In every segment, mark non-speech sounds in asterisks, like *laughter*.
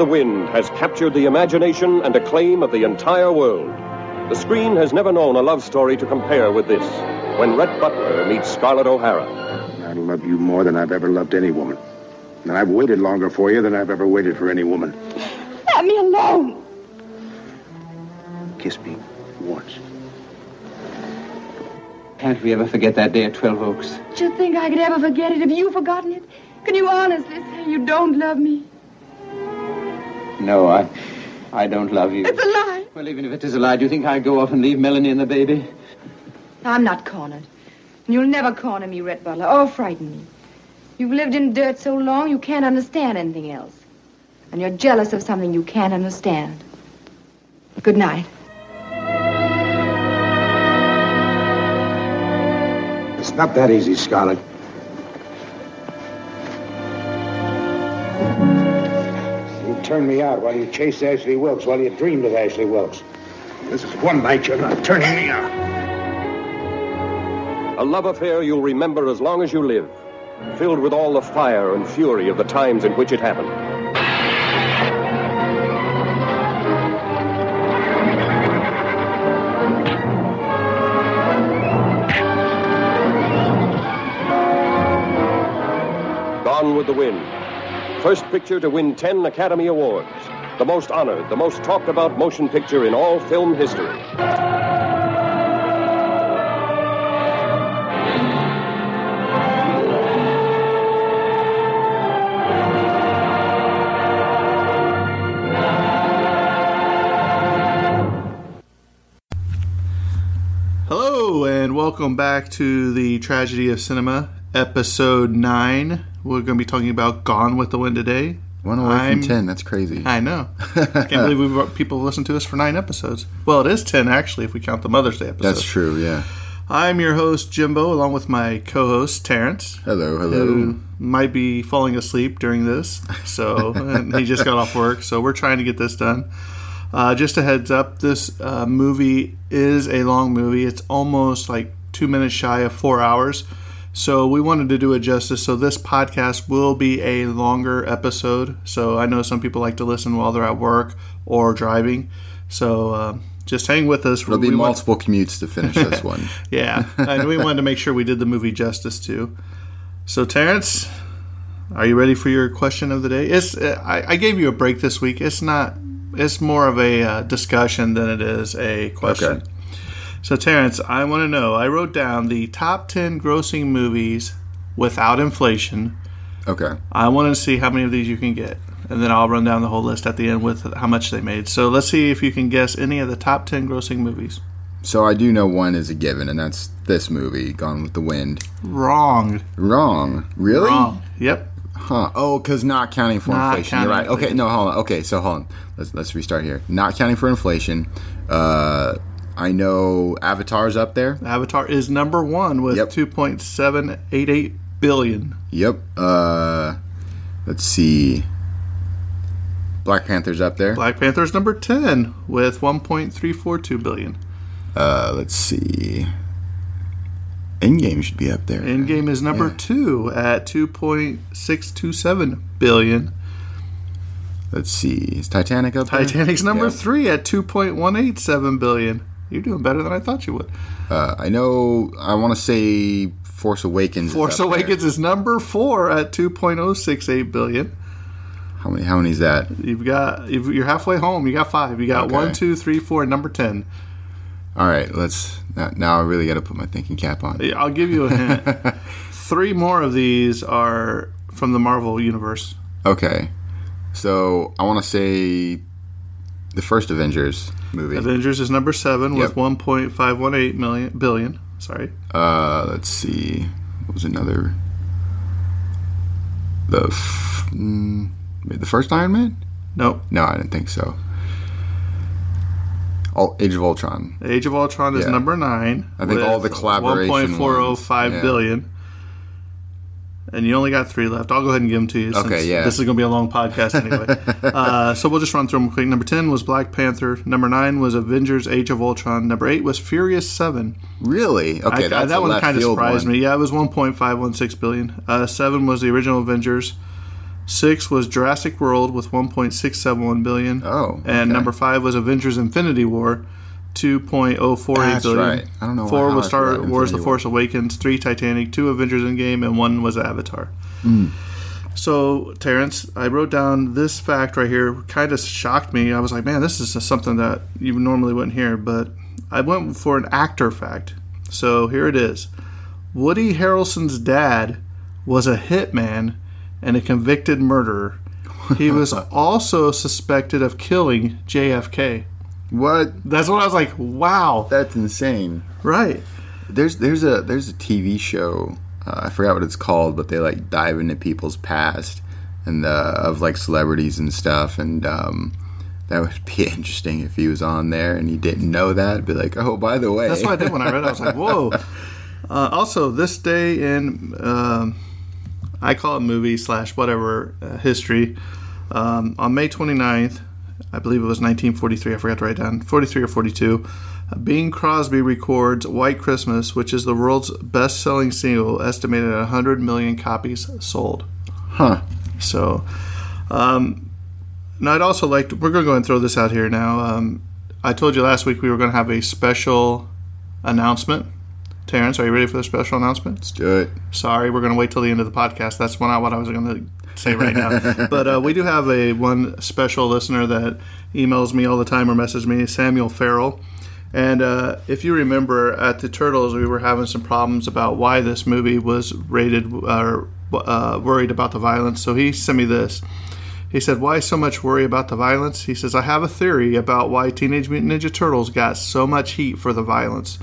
The Wind has captured the imagination and acclaim of the entire world. The screen has never known a love story to compare with this. When Rhett Butler meets Scarlett O'Hara. I love you more than I've ever loved any woman. And I've waited longer for you than I've ever waited for any woman. Let me alone. Kiss me once. Can't we ever forget that day at Twelve Oaks? Do you think I could ever forget it? Have you forgotten it? Can you honestly say you don't love me? No, I, I don't love you. It's a lie. Well, even if it is a lie, do you think I'd go off and leave Melanie and the baby? I'm not cornered. And you'll never corner me, Rhett Butler, or frighten me. You've lived in dirt so long you can't understand anything else. And you're jealous of something you can't understand. Good night. It's not that easy, Scarlett. Turned me out while you chased Ashley Wilkes, while you dreamed of Ashley Wilkes. This is one night you're not turning me out. A love affair you'll remember as long as you live, filled with all the fire and fury of the times in which it happened. Gone with the Wind. First picture to win 10 Academy Awards. The most honored, the most talked about motion picture in all film history. Hello, and welcome back to the Tragedy of Cinema, episode 9. We're going to be talking about Gone with the Wind today. One away I'm- from 10, that's crazy. I know. I can't believe we've *laughs* people listen to us for nine episodes. Well, it is 10 actually, if we count the Mother's Day episode. That's true, yeah. I'm your host, Jimbo, along with my co host, Terrence. Hello, hello. Who might be falling asleep during this. So, *laughs* and he just got off work. So, we're trying to get this done. Uh, just a heads up this uh, movie is a long movie. It's almost like two minutes shy of four hours. So, we wanted to do it justice. So, this podcast will be a longer episode. So, I know some people like to listen while they're at work or driving. So, uh, just hang with us. There'll be We want- multiple commutes to finish this *laughs* one. yeah, and we wanted to make sure we did the movie justice too. So, Terrence, are you ready for your question of the day? It's I, I gave you a break this week. It's not. It's more of a uh, discussion than it is a question. Okay. So, Terrence, I want to know. I wrote down the top ten grossing movies without inflation. Okay. I want to see how many of these you can get. and then I'll run down the whole list at the end with how much they made. So let's see if you can guess any of the top 10 grossing movies. So I do know one is a given, and that's this movie, Gone with the Wind. Wrong. Wrong. Really? Wrong. Yep. Huh. Oh, because not counting for Not inflation. You're right. counting Okay, no, hold on. Okay, so hold on. Let's let's restart here. Not counting for inflation. Uh, I know Avatar's up there. Avatar is number one with Yep. 2.788 billion. Yep. Uh, let's see. Black Panther's up there. Black Panther's number 10 with 1.342 billion. Uh, let's see. Endgame should be up there. Endgame is number Yeah. two at 2.627 billion. Let's see. Is Titanic up there? Titanic's number Yeah. three at 2.187 billion. You're doing better than I thought you would. Uh, I know. I want to say Force Awakens. Force there. Awakens is number four at 2.068 billion. How many? How many is that? You've got you're halfway home. You got five. You got Okay. one, two, three, four, number ten. All right. Let's. Now, now I really got to put my thinking cap on. I'll give you a hint. *laughs* Three more of these are from the Marvel universe. Okay. So I want to say the first Avengers movie. Avengers is number seven with Yep. 1.518 million billion. Sorry, Uh, let's see. What was another? The f- mm, the first Iron Man? nope. No, I didn't think so. All Age of Ultron. Age of Ultron is Yeah. number nine. I think all the collaboration 1.405 ones. billion. And you only got three left. I'll go ahead and give them to you. Okay, yeah. This is going to be a long podcast anyway. *laughs* uh, so we'll just run through them quick. Number 10 was Black Panther. Number 9 was Avengers Age of Ultron. Number 8 was Furious 7. Really? Okay, I, that's that a one kind of surprised one. me. Yeah, it was 1.516 billion. Uh, 7 was the original Avengers. 6 was Jurassic World with 1.671 billion. Oh, And number 5 was Avengers Infinity War. 2.048 That's right. I don't know Four was Star Wars: The Force Awakens. Three Titanic. Two Avengers Endgame, and one was Avatar. Hmm. So, Terrence, I wrote down this fact right here. Kind of shocked me. I was like, man, this is something that you normally wouldn't hear. But I went for an actor fact. So here it is. Woody Harrelson's dad was a hitman and a convicted murderer. He was *laughs* also suspected of killing JFK. What? That's what I was like. Wow. That's insane. Right. There's there's a there's a TV show. Uh, I forgot what it's called, but they like dive into people's past and uh, of like celebrities and stuff. And um, that would *laughs* be interesting if he was on there and he didn't know that. Be like, oh, by the way, That's what I did when I read it. I was like, *laughs* whoa. Uh, also, this day in, um, I call it movie slash whatever uh, history, um, on May 29th, I believe it was 1943, I forgot to write down, 43 or 42, uh, Bing Crosby records White Christmas, which is the world's best selling single, estimated at 100 million copies sold. huh? So, um, now I'd also like to, we're going to go and throw this out here now. Um, I told you last week we were going to have a special announcement. Terrence, are you ready for the special announcement? Let's do it. Sorry, we're going to wait till the end of the podcast. That's not what I was going to say right now. *laughs* but uh, we do have a one special listener that emails me all the time or messages me, Samuel Farrell. And uh, if you remember, at the Turtles, we were having some problems about why this movie was rated or uh, worried about the violence. So he sent me this. He said, Why so much worry about the violence? He says, I have a theory about why Teenage Mutant Ninja Turtles got so much heat for the violence.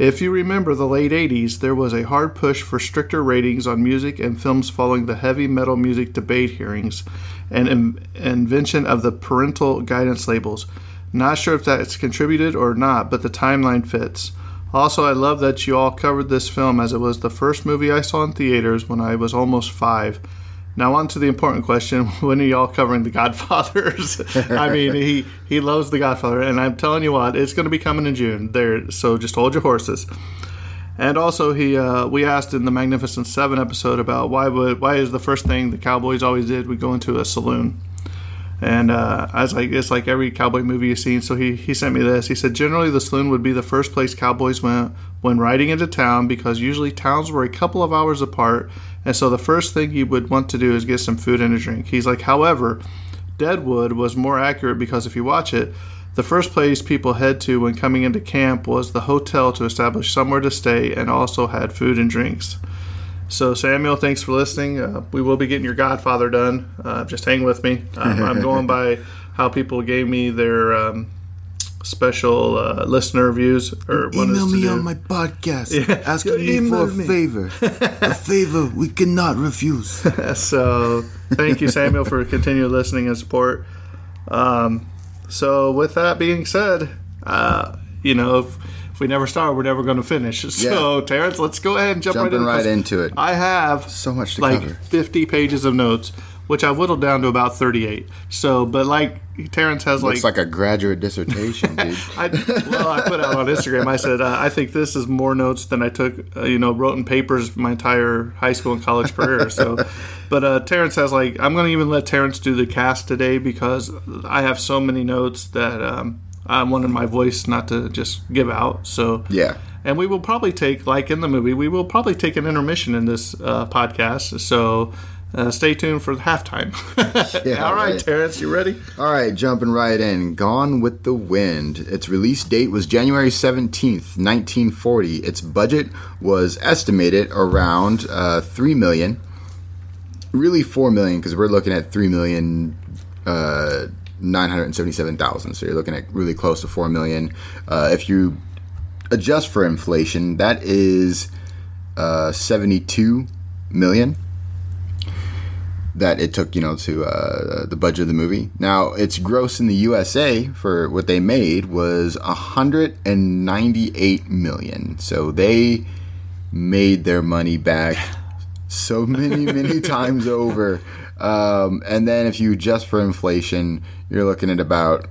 If you remember the late 80s, there was a hard push for stricter ratings on music and films following the heavy metal music debate hearings and in- invention of the parental guidance labels. Not sure if that's contributed or not, but the timeline fits. Also, I love that you all covered this film as it was the first movie I saw in theaters when I was almost five. Now on to the important question: *laughs* When are y'all covering The Godfathers? *laughs* I mean, he he loves The Godfather, and I'm telling you what, it's going to be coming in June. There, so just hold your horses. And also, he uh, we asked in the Magnificent Seven episode about why would why is the first thing the Cowboys always did we go into a saloon. And uh, I was like, it's like every cowboy movie you've seen. So he, he sent me this. He said, generally, the saloon would be the first place cowboys went when riding into town because usually towns were a couple of hours apart. And so the first thing you would want to do is get some food and a drink. He's like, however, Deadwood was more accurate because if you watch it, the first place people head to when coming into camp was the hotel to establish somewhere to stay and also had food and drinks. So Samuel, thanks for listening. Uh, we will be getting your Godfather done. Uh, just hang with me. Um, I'm *laughs* going by how people gave me their um, special uh, listener reviews or Email me do. on my podcast Yeah. *laughs* asking me for a me. favor. *laughs* a favor we cannot refuse. *laughs* So thank you, Samuel, for continued listening and support. Um, so with that being said, uh, you know, if, if we never start, we're never going to finish. So Terrence, let's go ahead and jump Jumping right, right into, into it. I have So much to like cover. 50 pages of notes, which I've whittled down to about 38. So, but like Terrence has Looks like like a graduate dissertation, dude. *laughs* I, well, I put out on Instagram. I said uh, I think this is more notes than I took, uh, you know, wrote in papers my entire high school and college career. So, *laughs* but uh, Terrence has like I'm going to even let Terrence do the cast today because I have so many notes that um, I wanted my voice not to just give out. So Yeah. and we will probably take like in the movie we will probably take an intermission in this uh, podcast. So. Uh, stay tuned for the halftime. *laughs* Yeah, All right, right. Terrence, you ready? All right, jumping right in. Gone with the Wind. Its release date was January 17th, 1940. Its budget was estimated around uh, 3 million. Really 4 million because we're looking at 3 million uh, 977,000. So you're looking at really close to 4 million. Uh, if you adjust for inflation, that is uh, 72 million that it took, you know, to uh, the budget of the movie. Now, its gross in the USA for what they made was 198 million. So they made their money back so many, many *laughs* times over. Um, and then if you adjust for inflation, you're looking at about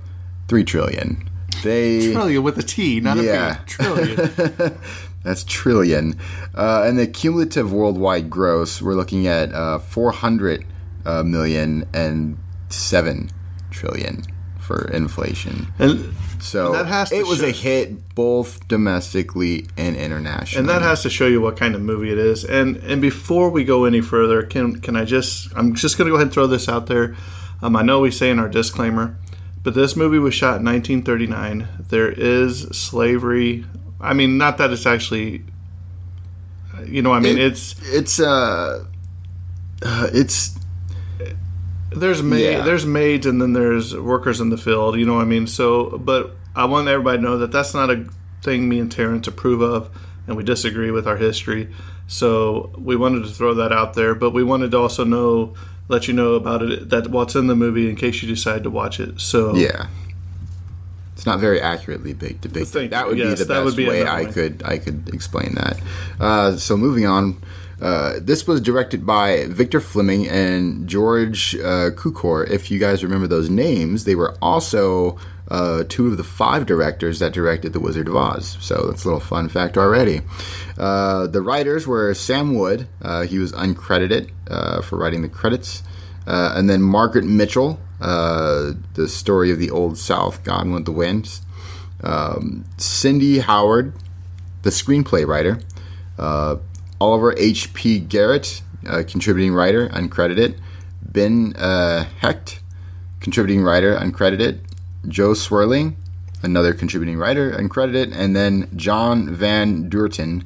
3 trillion. They Trillion with a T, not Yeah. a B. Trillion. *laughs* That's trillion. Uh, and the cumulative worldwide gross, we're looking at uh, 400 uh, million and 7 trillion for inflation. and So That has to it was show- a hit both domestically and internationally. and that has to show you what kind of movie it is. And and before we go any further, can can I just I'm just going to go ahead and throw this out there. Um, I know we say in our disclaimer, but this movie was shot in 1939. There is slavery. I mean, not that it's actually, you know, I mean, It- it's it's uh, uh it's there's maid, Yeah. there's maids, and then there's workers in the field. You know what I mean? So, but I want everybody to know that that's not a thing me and Terrence approve of, and we disagree with our history. So we wanted to throw that out there, but we wanted to also know, let you know about it that what's in the movie in case you decide to watch it. So yeah. It's not very accurately big depicted. Thank that would Yes, be the that best would be way I way. could I could explain that. Uh, so moving on, uh, this was directed by Victor Fleming and George uh. If you guys remember those names, they were also uh, two of the five directors that directed The Wizard of Oz. So that's a little fun fact already. Uh, the writers were Sam Wood. Uh, he was uncredited uh, for writing the credits. And then Margaret Mitchell, the story of the Old South, Gone with the Wind. Um, Sidney Howard, the screenplay writer. Uh, Oliver H.P. Garrett, uh, contributing writer, uncredited. Ben uh, Hecht, contributing writer, uncredited. Jo Swerling, another contributing writer, uncredited. And then John Van Druten,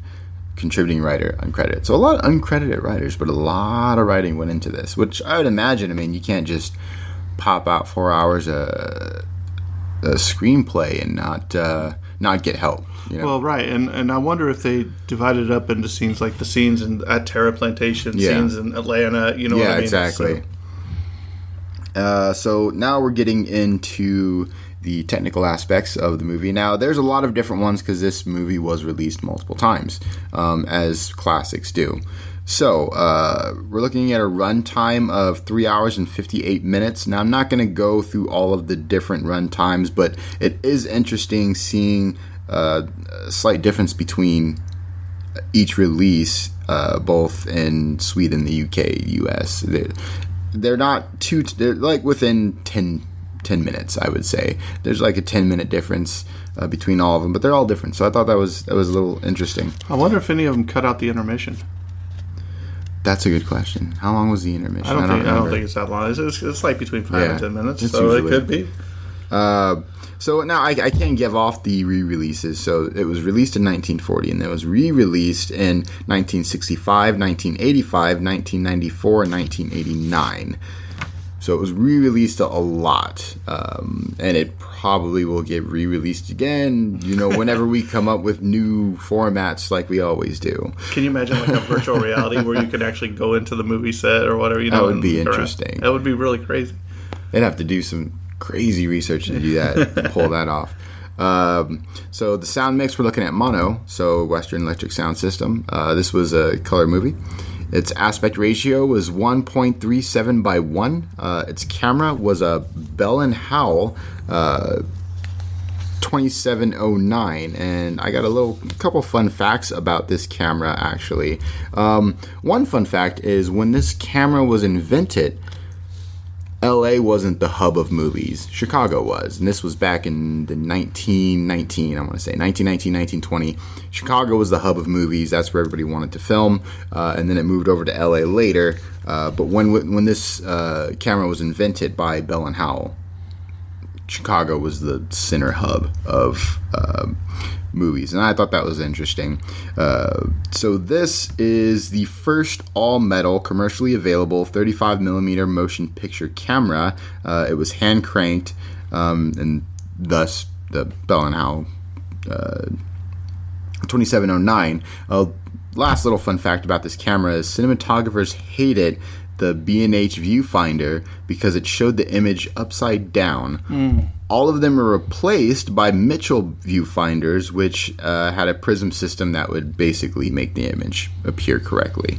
contributing writer, uncredited. So a lot of uncredited writers, but a lot of writing went into this, which I would imagine. I mean, you can't just pop out four hours a, a screenplay and not uh, not get help. You know, Well, right, and and I wonder if they divided it up into scenes like the scenes in at Tara Plantation, Yeah. scenes in Atlanta. You know, yeah, what I mean? exactly. So- Uh, so now we're getting into the technical aspects of the movie. Now, there's a lot of different ones because this movie was released multiple times, um, as classics do. So uh, we're looking at a runtime of three hours and 58 minutes. Now, I'm not going to go through all of the different run times, but it is interesting seeing uh, a slight difference between each release, uh, both in Sweden, the UK, US. They're, they're not too, they're like within 10, 10 minutes, I would say. There's like a 10 minute difference uh, between all of them, but they're all different. So I thought that was, that was a little interesting. I wonder if any of them cut out the intermission. That's a good question. How long was the intermission? I don't, think I don't think it's that long. It's, it's, it's like between five Yeah, and ten minutes, so it could be. Uh, so now I, I can give off the re-releases. So it was released in 1940, and it was re-released in 1965, 1985, 1994, and 1989. So it was re-released a lot, um, and it probably will get re-released again. You know, whenever we come up with new formats, like we always do. Can you imagine like a virtual reality where you could actually go into the movie set or whatever? You know, That would be interesting. That would be really crazy. They'd have to do some crazy research to do that, to *laughs* pull that off. Um, so the sound mix, we're looking at mono, so Western Electric Sound System. Uh, this was a color movie. Its aspect ratio was 1.37 by 1. Uh, its camera was a Bell and Howell uh, 2709 and i got a little couple fun facts about this camera actually um, one fun fact is when this camera was invented LA wasn't the hub of movies. Chicago was. And this was back in the 1919, I want to say, 1919, 1920. Chicago was the hub of movies. That's where everybody wanted to film. Uh, and then it moved over to LA later. Uh, but when when this uh, camera was invented by Bell and Howell, Chicago was the center hub of uh, movies, and I thought that was interesting. Uh, so this is the first all-metal commercially available 35 millimeter motion picture camera. Uh, it was hand cranked, um, and thus the Bell and Howell. Uh, 2709. Uh, last little fun fact about this camera is cinematographers hated the B&H viewfinder because it showed the image upside down. All of them were replaced by Mitchell viewfinders, which uh, had a prism system that would basically make the image appear correctly.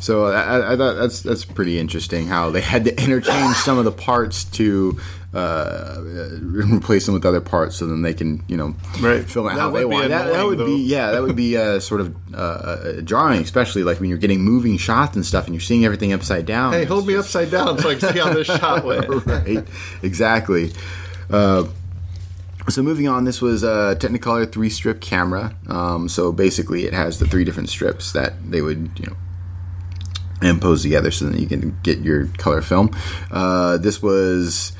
So I, I thought that's that's pretty interesting how they had to interchange some of the parts to uh, *laughs* replace them with other parts, so then they can you know Right. film it That how they want. That, that annoying, would be yeah, that would be uh, sort of uh, jarring, especially like when you're getting moving shots and stuff, and you're seeing everything upside down. Hey, hold me just- upside down so I can see how this *laughs* shot went. *laughs* right, exactly. Uh, so moving on, this was a Technicolor three strip camera. Um, so basically, it has the three different strips that they would you know impose together, so that you can get your color film. Uh, this was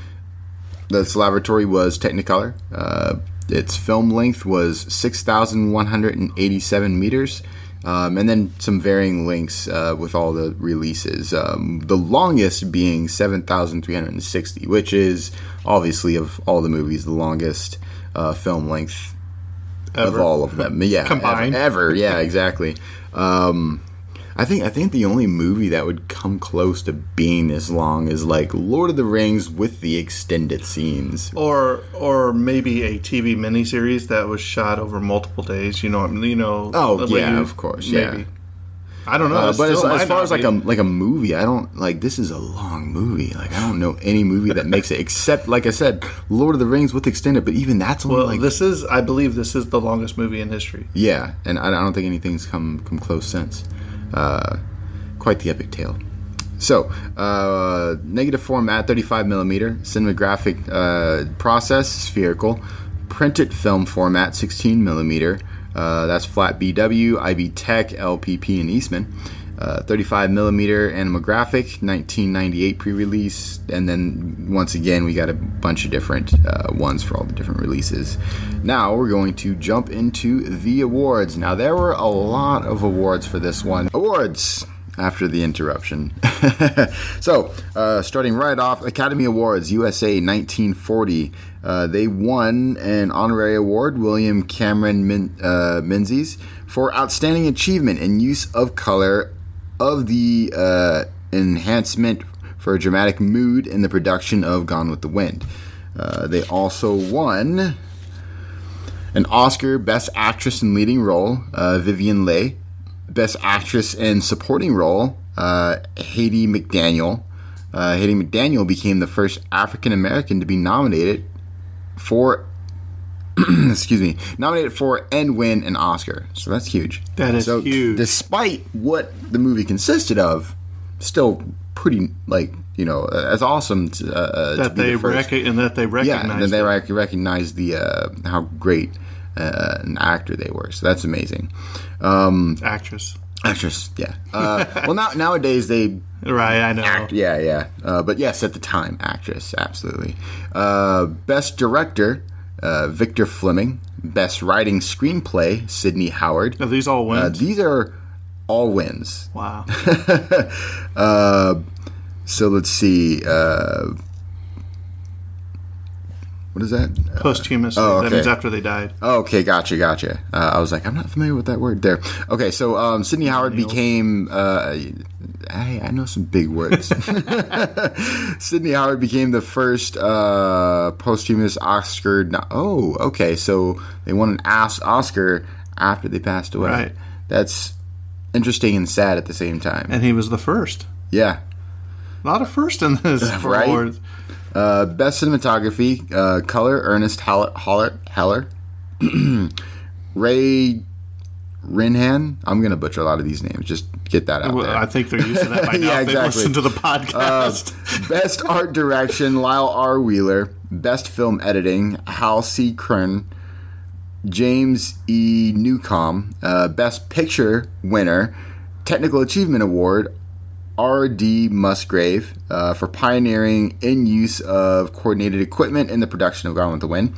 this laboratory was Technicolor. Uh, its film length was 6,187 meters. Um, and then some varying lengths uh, with all the releases. Um, the longest being 7,360, which is obviously of all the movies the longest uh, film length of all of them. Yeah, Combined. ever. ever. Yeah, exactly. Um, I think I think the only movie that would come close to being this long is like Lord of the Rings with the extended scenes. Or or maybe a TV miniseries that was shot over multiple days. You know, you know. Oh, yeah, you- of course, yeah. I don't know, Uh, but as, as far as like be. a like a movie, I don't like this is a long movie. Like I don't know any movie that makes it except like I said, Lord of the Rings with extended. But even that's only well, like this is, I believe, this is the longest movie in history. Yeah, and I, I don't think anything's come come close since. Uh, quite the epic tale. So, uh, negative format, 35 millimeter, cinematographic uh, process, spherical, printed film format, 16 millimeter. Uh, that's flat BW, IB Tech, LPP, and Eastman. Uh, 35 millimeter animographic, 1998 pre-release, and then once again we got a bunch of different uh, ones for all the different releases. Now we're going to jump into the awards. Now there were a lot of awards for this one. Awards after the interruption. *laughs* so, uh, starting right off, Academy Awards USA 1940. Uh, they won an honorary award, William Cameron Min- uh, Menzies, for outstanding achievement in use of color of the uh, enhancement for dramatic mood in the production of Gone with the Wind. Uh, they also won an Oscar Best Actress in Leading Role, uh, Vivien Leigh. Best Actress in Supporting Role, uh, Hattie McDaniel. Uh, Hattie McDaniel became the first African American to be nominated for, *clears throat* excuse me, nominated for and win an Oscar. So that's huge. That is so huge. Despite what the movie consisted of, still pretty like you know as awesome to, uh, uh, to be they the first. rec- and that they recognize Yeah, and they rec- recognize the uh, how great uh, an actor they were. So that's amazing. Um, actress. Actress, yeah. Uh, well, now nowadays they *laughs* Right, I know. act, yeah, yeah. Uh, but yes, at the time, actress, absolutely. Uh, best director, uh, Victor Fleming. Best writing screenplay, Sidney Howard. Are these all Uh, wins? these are all wins. wow. *laughs* Uh, so let's see. Uh, what is that? Posthumously. oh, That means after they died. Oh, okay, gotcha, gotcha. Uh, I was like, I'm not familiar with that word there. Okay, so um, Sidney Howard became. Uh, I, I know some big words. *laughs* *laughs* Sydney Howard became the first uh, posthumous Oscar. No- oh, okay, so they won an Os- Oscar after they passed away. Right. That's interesting and sad at the same time. And he was the first. Yeah. Not a lot of first in this *laughs* Right? awards. Uh, best cinematography, uh, color, Ernest Haller, Haller, Heller, *clears throat* Ray Rinhan. I'm gonna butcher a lot of these names. Just get that out Well, there. I think they're used to that by *laughs* now. Yeah, if They exactly. listen to the podcast. Best art direction, Lyle R. Wheeler. Best film editing, Hal C. Kern. James E. Newcom. Uh, Best picture winner, Technical Achievement Award, R.D. Musgrave uh, for pioneering in use of coordinated equipment in the production of Gone with the Wind.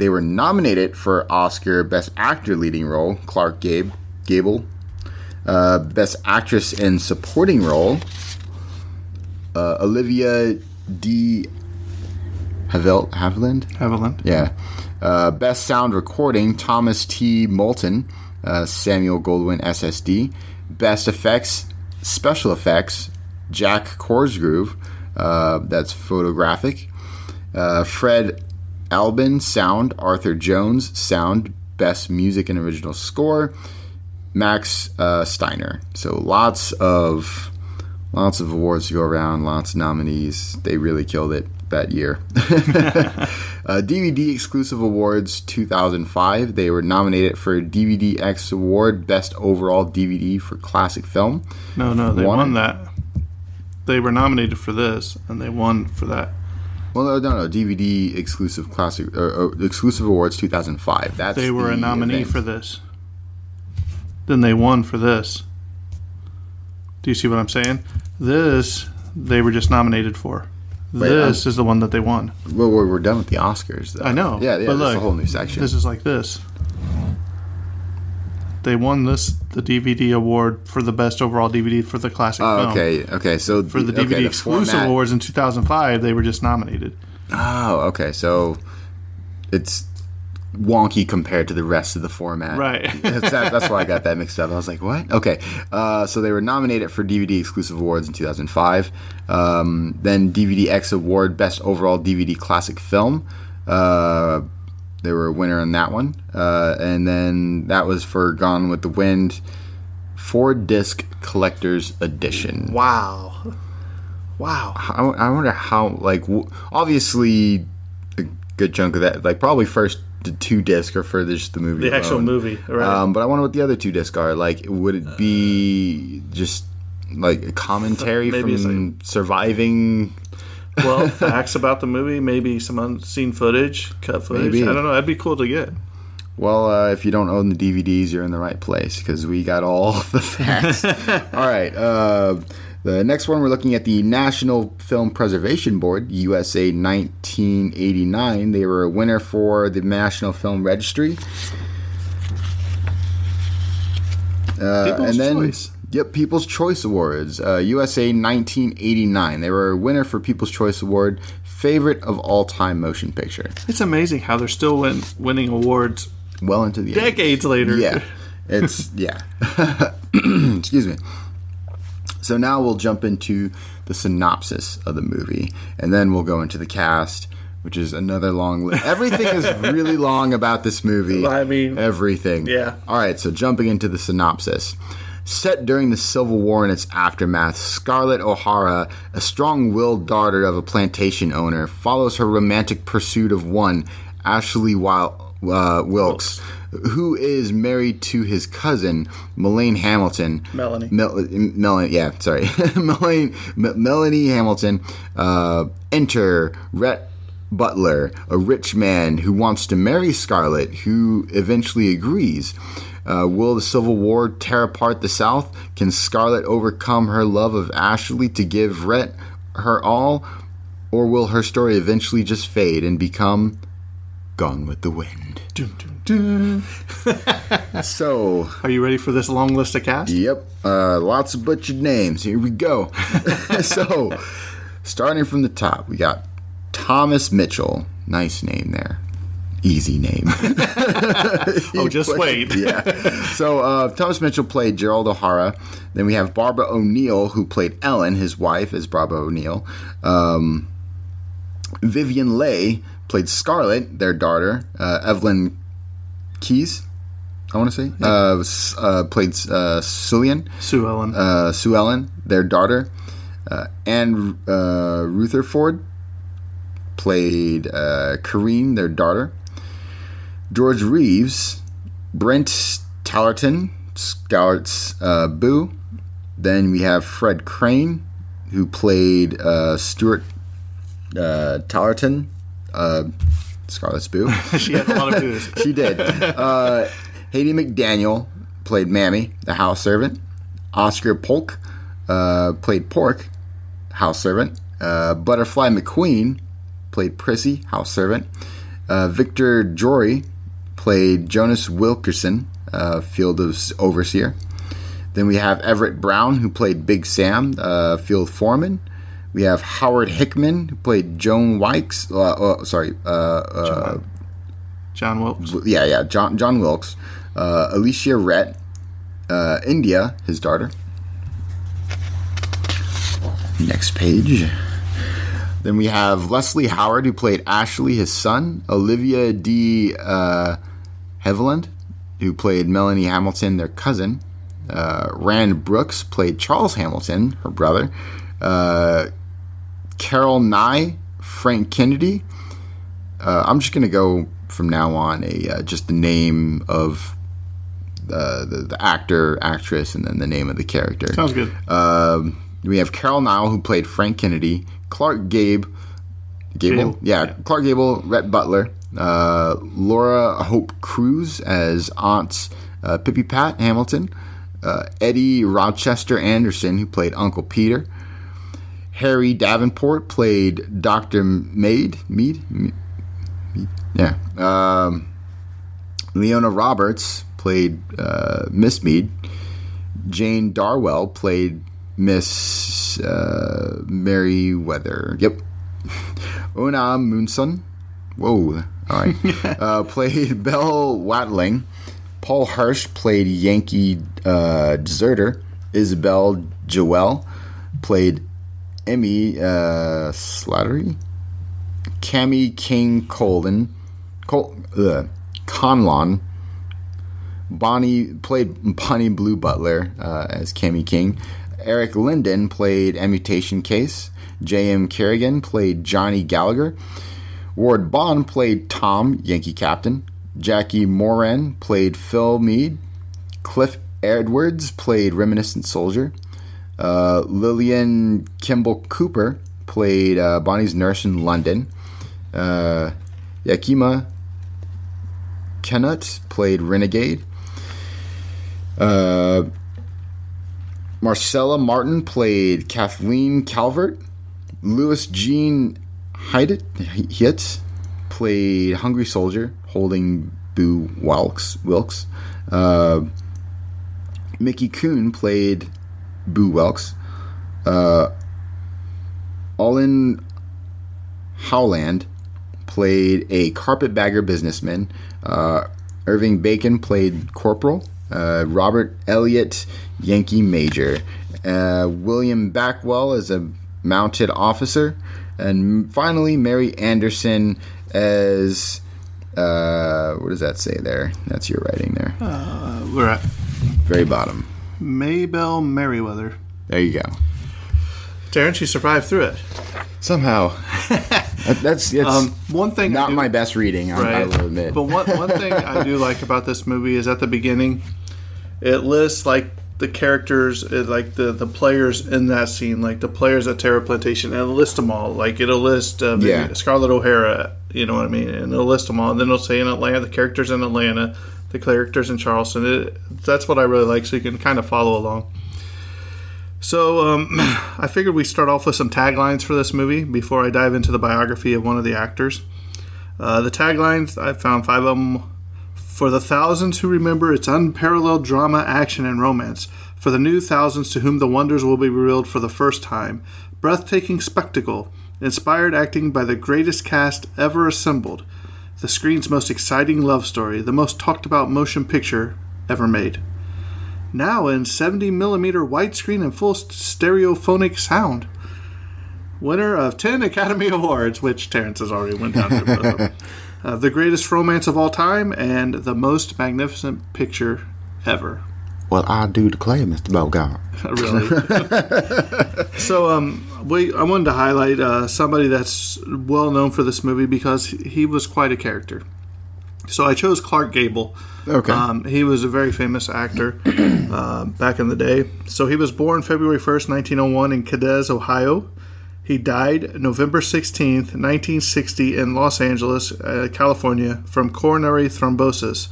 They were nominated for Oscar Best Actor Leading Role, Clark Gabe, Gable. Uh, Best Actress in Supporting Role, uh, Olivia D. Havel- Havilland? Havilland. Yeah. Uh, best sound recording, Thomas T. Moulton, uh, Samuel Goldwyn, SSD. Best effects, special effects, Jack Cosgrove, uh, that's photographic. Uh, Fred Albin, sound. Arthur Jones, sound. Best music and original score, Max uh, Steiner. So lots of lots of awards to go around, lots of nominees. They really killed it that year. *laughs* uh, DVD exclusive awards 2005. They were nominated for DVD X Award Best Overall DVD for Classic Film. No, no, they Won won, that. They were nominated for this, and they won for that. Well, no, no, no. DVD exclusive classic uh, uh, exclusive awards 2005. That's They were the a nominee event. for this. Then they won for this. Do you see what I'm saying? This they were just nominated for. Wait, this is the one that they won. Well, we're, we're done with the Oscars. Though. I know. Yeah, yeah. but That's look, a whole new section. This is like this. They won this the DVD award for the best overall DVD for the classic Oh, film. okay, okay. So For the DVD okay, exclusive format- awards in 2005, they were just nominated. Oh, okay. So it's wonky compared to the rest of the format. Right. *laughs* that's, that, that's why I got that mixed up. I was like, what? Okay. Uh, so they were nominated for DVD exclusive awards in 2005. Um, then DVD X Award Best Overall DVD Classic Film. Uh, they were a winner on that one. Uh, and then that was for Gone with the Wind. Four disc collector's edition. Wow. Wow. I, I wonder how like w- obviously a good chunk of that like probably first the two disc are for just the movie The actual movie, right. um, but I wonder what the other two discs are like would it be just like a commentary *laughs* from surviving well, facts about the movie, maybe some unseen footage, cut footage. Maybe. I don't know. That'd be cool to get. well uh, if you don't own the DVDs you're in the right place because we got all *laughs* the facts *laughs* all right uh, the next one we're looking at the National Film Preservation Board USA 1989 they were a winner for the National Film Registry Uh, People's and then, Choice. Yep, People's Choice Awards. Uh, USA 1989. They were a winner for People's Choice Award, favorite of all time motion picture. It's amazing how they're still win- winning awards Well into the 80s. decades later. Yeah, it's yeah. *clears throat* Excuse me. So now we'll jump into the synopsis of the movie, and then we'll go into the cast, which is another long list. Everything is really *laughs* long about this movie. I mean, everything. yeah. All right. So jumping into the synopsis. Set during the Civil War and its aftermath, Scarlett O'Hara, a strong willed daughter of a plantation owner, follows her romantic pursuit of one, Ashley Wil- uh, Wilkes, who is married to his cousin, Melaine Hamilton. Melanie. Mel- Melanie, yeah, sorry. *laughs* Melanie, M- Melanie Hamilton. Uh, enter Rhett Butler, a rich man who wants to marry Scarlett, who eventually agrees. Uh, will the Civil War tear apart the South? Can Scarlett overcome her love of Ashley to give Rhett her all? Or will her story eventually just fade and become Gone with the Wind? Dun, dun, dun. *laughs* So, Are you ready for this long list of cast? Yep, uh, lots of butchered names. Here we go. *laughs* so, starting from the top, we got Thomas Mitchell. Nice name there. Easy name. *laughs* Oh, just wait. yeah. So, uh, Thomas Mitchell played Gerald O'Hara. Then we have Barbara O'Neill, who played Ellen, his wife, as Barbara O'Neill. Um, Vivien Leigh played Scarlett, their daughter. Uh, Evelyn Keyes, I want to say, uh, uh, played uh, Cillian Sue Ellen. uh, Sue Ellen, their daughter, uh, Anne uh, Rutherford played uh, Corrine, their daughter. George Reeves, Brent Tallerton, Scarlett's uh, Boo. Then we have Fred Crane, who played uh, Stuart uh, Tallerton, uh, Scarlett's Boo. *laughs* she had a lot of *laughs* news. she did. Uh, Hattie McDaniel played Mammy, the house servant. Oscar Polk uh, played Pork, house servant. Uh, Butterfly McQueen played Prissy, house servant. Uh, Victor Jory played Jonas Wilkerson, uh, field of overseer. Then we have Everett Brown, who played Big Sam, uh, field foreman. We have Howard Hickman, who played Joan Wykes. Uh, uh, sorry, uh, uh, John Wilkes. yeah, yeah, John John Wilkes, uh, Alicia Rhett, uh, India, his daughter. Next page. Then we have Leslie Howard, who played Ashley, his son. Olivia D. Uh, Heveland, who played Melanie Hamilton, their cousin. Uh, Rand Brooks played Charles Hamilton, her brother. Uh, Carroll Nye, Frank Kennedy, uh, I'm just going to go from now on a uh, just the name of uh, the the actor, actress, and then the name of the character. Sounds good. Um, we have Carol Nile who played Frank Kennedy, Clark Gabe, Gable, Gable, yeah, yeah. Clark Gable, Rhett Butler, uh, Laura Hope Crews as Aunt uh, Pippi Pat Hamilton, uh, Eddie Rochester Anderson who played Uncle Peter. Harry Davenport played Dr. Maid, Mead, Mead? yeah. Um, Leona Roberts played uh, Miss Mead. Jane Darwell played Miss uh. Yep. *laughs* Una Moonson. Whoa. All right. *laughs* uh, played Belle Watling. Paul Hirsch played Yankee uh, deserter. Isabel Joel played Emmy uh, Slattery. Cammie King Colden. Col- uh, Conlon. Bonnie played Bonnie Blue Butler uh, as Cammie King. Eric Linden played Ammutation Case. J.M. Kerrigan played Johnny Gallagher. Ward Bond played Tom, Yankee Captain. Jackie Moran played Phil Mead. Cliff Edwards played Reminiscent Soldier. Uh, Lillian Kimball Cooper played uh, Bonnie's nurse in London. Uh, Yakima Canutt played Renegade. Uh, Marcella Martin played Kathleen Calvert. Louis Jean Hyatt Hit played Hungry Soldier, holding Boo Wilkes. Wilkes. Uh, Mickey Kuhn played Boo Wilkes. Uh, Olin Howland played a carpetbagger businessman. Uh, Irving Bacon played Corporal. Uh, Robert Elliott, Yankee Major. Uh, William Backwell as a mounted officer. And finally, Mary Anderson as. Uh, what does that say there? That's your writing there. We're at Very bottom. Maybelle Merriweather. There you go. Darren, she survived through it. Somehow. *laughs* That- that's it's Um, one thing, not do- my best reading, I, I will admit. But one one thing I do *laughs* like about this movie is at the beginning, it lists like the characters, uh, like the the players in that scene, like the players at Tara Plantation, and it'll list them all. Like it'll list uh, Yeah. Scarlett O'Hara, you know what I mean, and it'll list them all. And then it'll say in Atlanta, the characters in Atlanta, the characters in Charleston. It, that's what I really like, so you can kind of follow along. So um, *clears throat* I figured we start off with some taglines for this movie before I dive into the biography of one of the actors. Uh, the taglines I found five of them. For the thousands who remember its unparalleled drama, action, and romance. For the new thousands to whom the wonders will be revealed for the first time. Breathtaking spectacle. Inspired acting by the greatest cast ever assembled. The screen's most exciting love story. The most talked about motion picture ever made. Now in 70 millimeter widescreen and full stereophonic sound. Winner of 10 Academy *laughs* Awards, which Terrence has already went down to. *laughs* both of them. Uh, the greatest romance of all time and the most magnificent picture ever. Well, I do declare, Mr. Bogart. *laughs* really. so, um, we I wanted to highlight uh, somebody that's well known for this movie because he was quite a character. So I chose Clark Gable. Okay. Um, he was a very famous actor *clears throat* uh, back in the day. So he was born February 1st, 1901, in Cadiz, Ohio. He died November 16th, 1960, in Los Angeles, uh, California, from coronary thrombosis,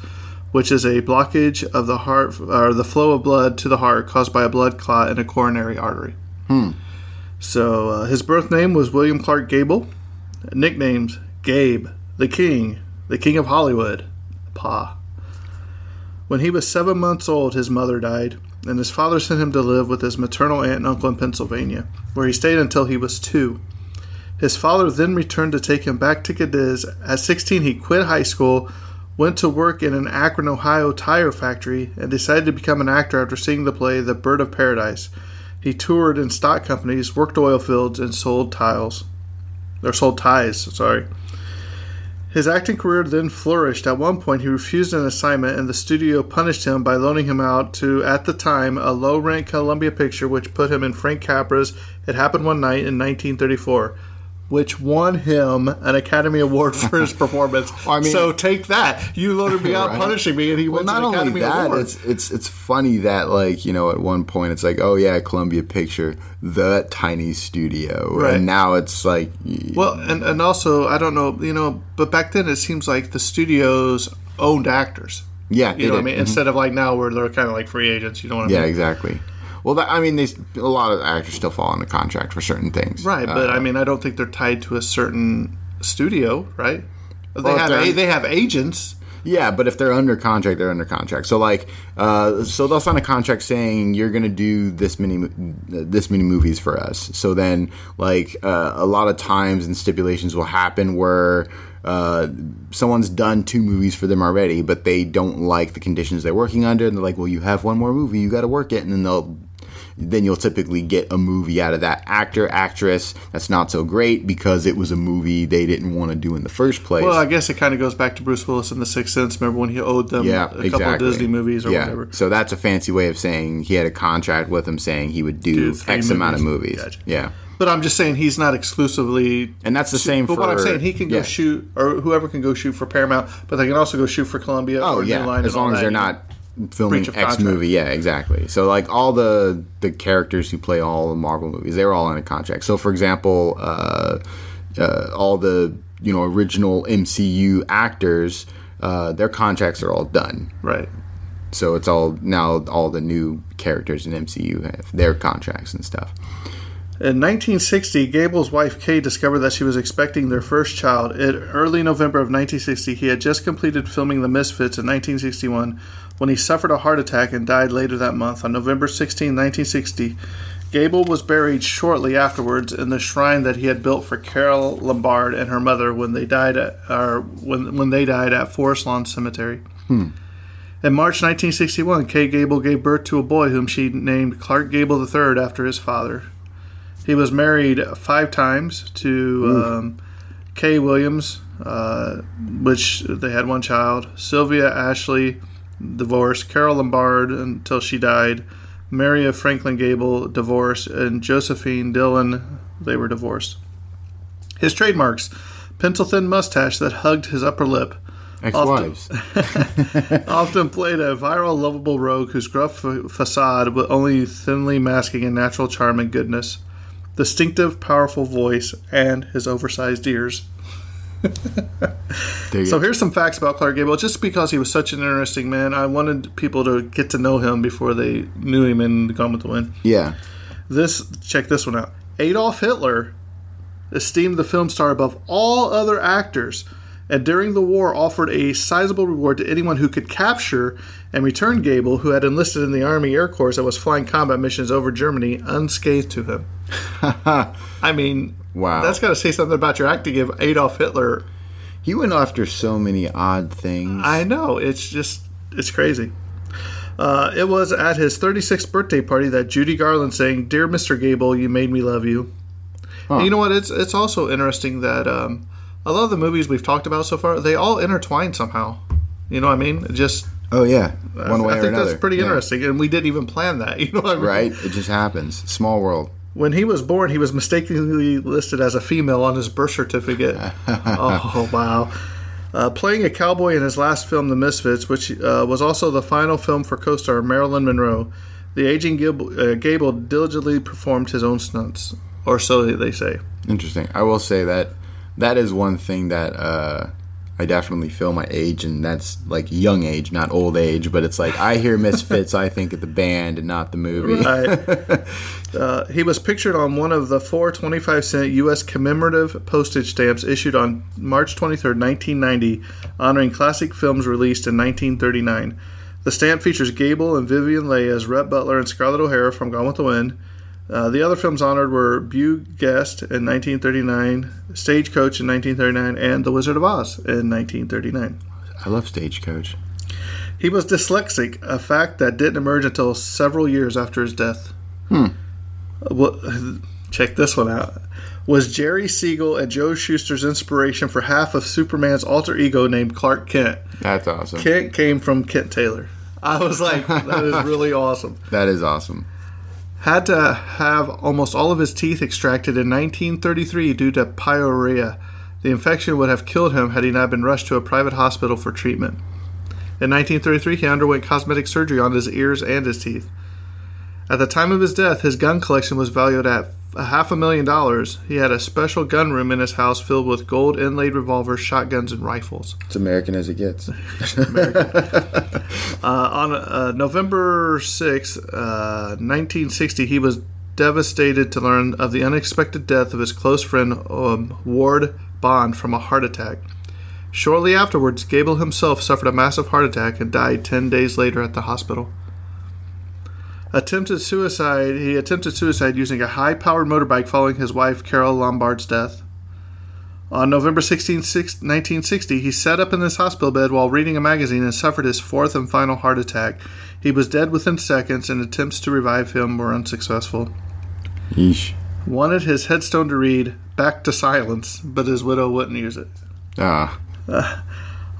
which is a blockage of the heart or the flow of blood to the heart caused by a blood clot in a coronary artery. So uh, his birth name was William Clark Gable. Nicknames Gabe, the King, the King of Hollywood, Pa. When he was seven months old, his mother died, and his father sent him to live with his maternal aunt and uncle in Pennsylvania, where he stayed until he was two. His father then returned to take him back to Cadiz. At 16, he quit high school, went to work in an Akron, Ohio tire factory, and decided to become an actor after seeing the play The Bird of Paradise. He toured in stock companies, worked oil fields, and sold tiles. Or sold ties, sorry. His acting career then flourished. At one point, he refused an assignment, and the studio punished him by loaning him out to, at the time, a low rent Columbia picture, which put him in Frank Capra's It Happened One Night in 1934, which won him an Academy Award for his *laughs* performance. I mean- so take that. You loaded me *laughs* out Right. punishing me, and he Well, wins not an only Academy that, Award. it's it's it's funny that like you know at one point it's like oh yeah Columbia Picture the tiny studio Right. and now it's like Well, and, and also, I don't know, you know, but back then it seems like the studios owned actors. yeah You know what I did. mean? Mhm. Instead of like now where they're kind of like free agents. You know what I yeah mean? exactly. Well, that, I mean, they a lot of actors still fall under contract for certain things, Right, but Uh, I mean, I don't think they're tied to a certain studio, right? They Well, have a, they have agents. Yeah, but if they're under contract, they're under contract. So like, uh, so they'll sign a contract saying you're going to do this many this many movies for us. So then, like, uh, a lot of times and stipulations will happen where uh, someone's done two movies for them already, but they don't like the conditions they're working under, and they're like, "Well, you have one more movie, you got to work it," and then they'll then you'll typically get a movie out of that actor actress that's not so great because it was a movie they didn't want to do in the first place. Well, I guess it kind of goes back to Bruce Willis in The Sixth Sense. Remember when he owed them yeah, a couple exactly. of Disney movies or yeah. whatever? So that's a fancy way of saying he had a contract with him saying he would do, Do X amount of movies. movies. Gotcha. Yeah. But I'm just saying he's not exclusively. And that's the same But for what I'm saying, he can go yeah. shoot, or whoever can go shoot for Paramount, but they can also go shoot for Columbia. Oh or New yeah, Line as long as they're not filming X contract. movie. Yeah, exactly. So like all the the characters who play all the Marvel movies, they're all in a contract. So for example, uh, uh, all the you know original MCU actors, uh, their contracts are all done. Right. So it's all now all the new characters in MCU have their contracts and stuff. In 1960, Gable's wife Kay discovered that she was expecting their first child. In early November of 1960, he had just completed filming The Misfits in 1961 when he suffered a heart attack and died later that month. On November 16, 1960, Gable was buried shortly afterwards in the shrine that he had built for Carole Lombard and her mother when they died at, or when, when they died at Forest Lawn Cemetery. In March 1961, Kay Gable gave birth to a boy whom she named Clark Gable III after his father. He was married five times to um, Kay Williams, uh, which they had one child. Sylvia Ashley, divorced. Carole Lombard until she died. Maria Franklin Gable, divorced. And Josephine Dillon, they were divorced. His trademarks pencil thin mustache that hugged his upper lip, Ex-wives. *laughs* often played a viral, lovable rogue whose gruff fa- facade was only thinly masking a natural charm and goodness, distinctive, powerful voice, and his oversized ears. So here's some facts about Clark Gable. Just because he was such an interesting man, I wanted people to get to know him before they knew him in Gone with the Wind. Yeah. This check this one out. Adolf Hitler esteemed the film star above all other actors, and during the war offered a sizable reward to anyone who could capture and return Gable, who had enlisted in the Army Air Corps and was flying combat missions over Germany, unscathed to him. *laughs* I mean, Wow. that's got to say something about your acting if Adolf Hitler. He went after so many odd things. I know it's just it's crazy. Uh, it was at his 36th birthday party that Judy Garland sang, "Dear Mr. Gable, you made me love you." And you know what? It's it's also interesting that um, a lot of the movies we've talked about so far they all intertwine somehow. You know what I mean? It Just oh yeah, one way I or think another. that's pretty Yeah. interesting, and we didn't even plan that. *laughs* You know what I mean? Right? It just happens. Small world. When he was born, he was mistakenly listed as a female on his birth certificate. *laughs* oh, wow. Uh, playing a cowboy in his last film, The Misfits, which uh, was also the final film for co star Marilyn Monroe, the aging Gable, uh, Gable diligently performed his own stunts, or so they say. Interesting. I will say that that is one thing that uh, I definitely feel my age, and that's like young age, not old age. But it's like I hear Misfits, I think of the band and not the movie. Right. *laughs* uh, he was pictured on one of the four 25 cent U.S. commemorative postage stamps issued on March 23, 1990, honoring classic films released in 1939. The stamp features Gable and Vivien Leigh as Rhett Butler and Scarlett O'Hara from Gone with the Wind. Uh, the other films honored were Beau Geste in 1939, Stagecoach in 1939, and The Wizard of Oz in 1939. I love Stagecoach. He was dyslexic, a fact that didn't emerge until several years after his death. Hmm. Well, check this one out. Was Jerry Siegel and Joe Shuster's inspiration for half of Superman's alter ego named Clark Kent? That's awesome. Kent came from Kent Taylor. I was like, that is really *laughs* awesome. That is awesome. Had to have almost all of his teeth extracted in 1933 due to pyorrhea. The infection would have killed him had he not been rushed to a private hospital for treatment. In 1933, he underwent cosmetic surgery on his ears and his teeth. At the time of his death, his gun collection was valued at a half a million dollars. He had a special gun room in his house filled with gold inlaid revolvers, shotguns, and rifles. It's American as it gets. *laughs* Uh, on uh, November 6, uh, 1960, he was devastated to learn of the unexpected death of his close friend um, Ward Bond from a heart attack. Shortly afterwards, Gable himself suffered a massive heart attack and died 10 days later at the hospital. Attempted suicide. He attempted suicide using a high-powered motorbike following his wife Carole Lombard's death. On November 16, 1960, he sat up in his hospital bed while reading a magazine and suffered his fourth and final heart attack. He was dead within seconds, and attempts to revive him were unsuccessful. Yeesh. Wanted his headstone to read, Back to Silence, but his widow wouldn't use it. Ah, *laughs*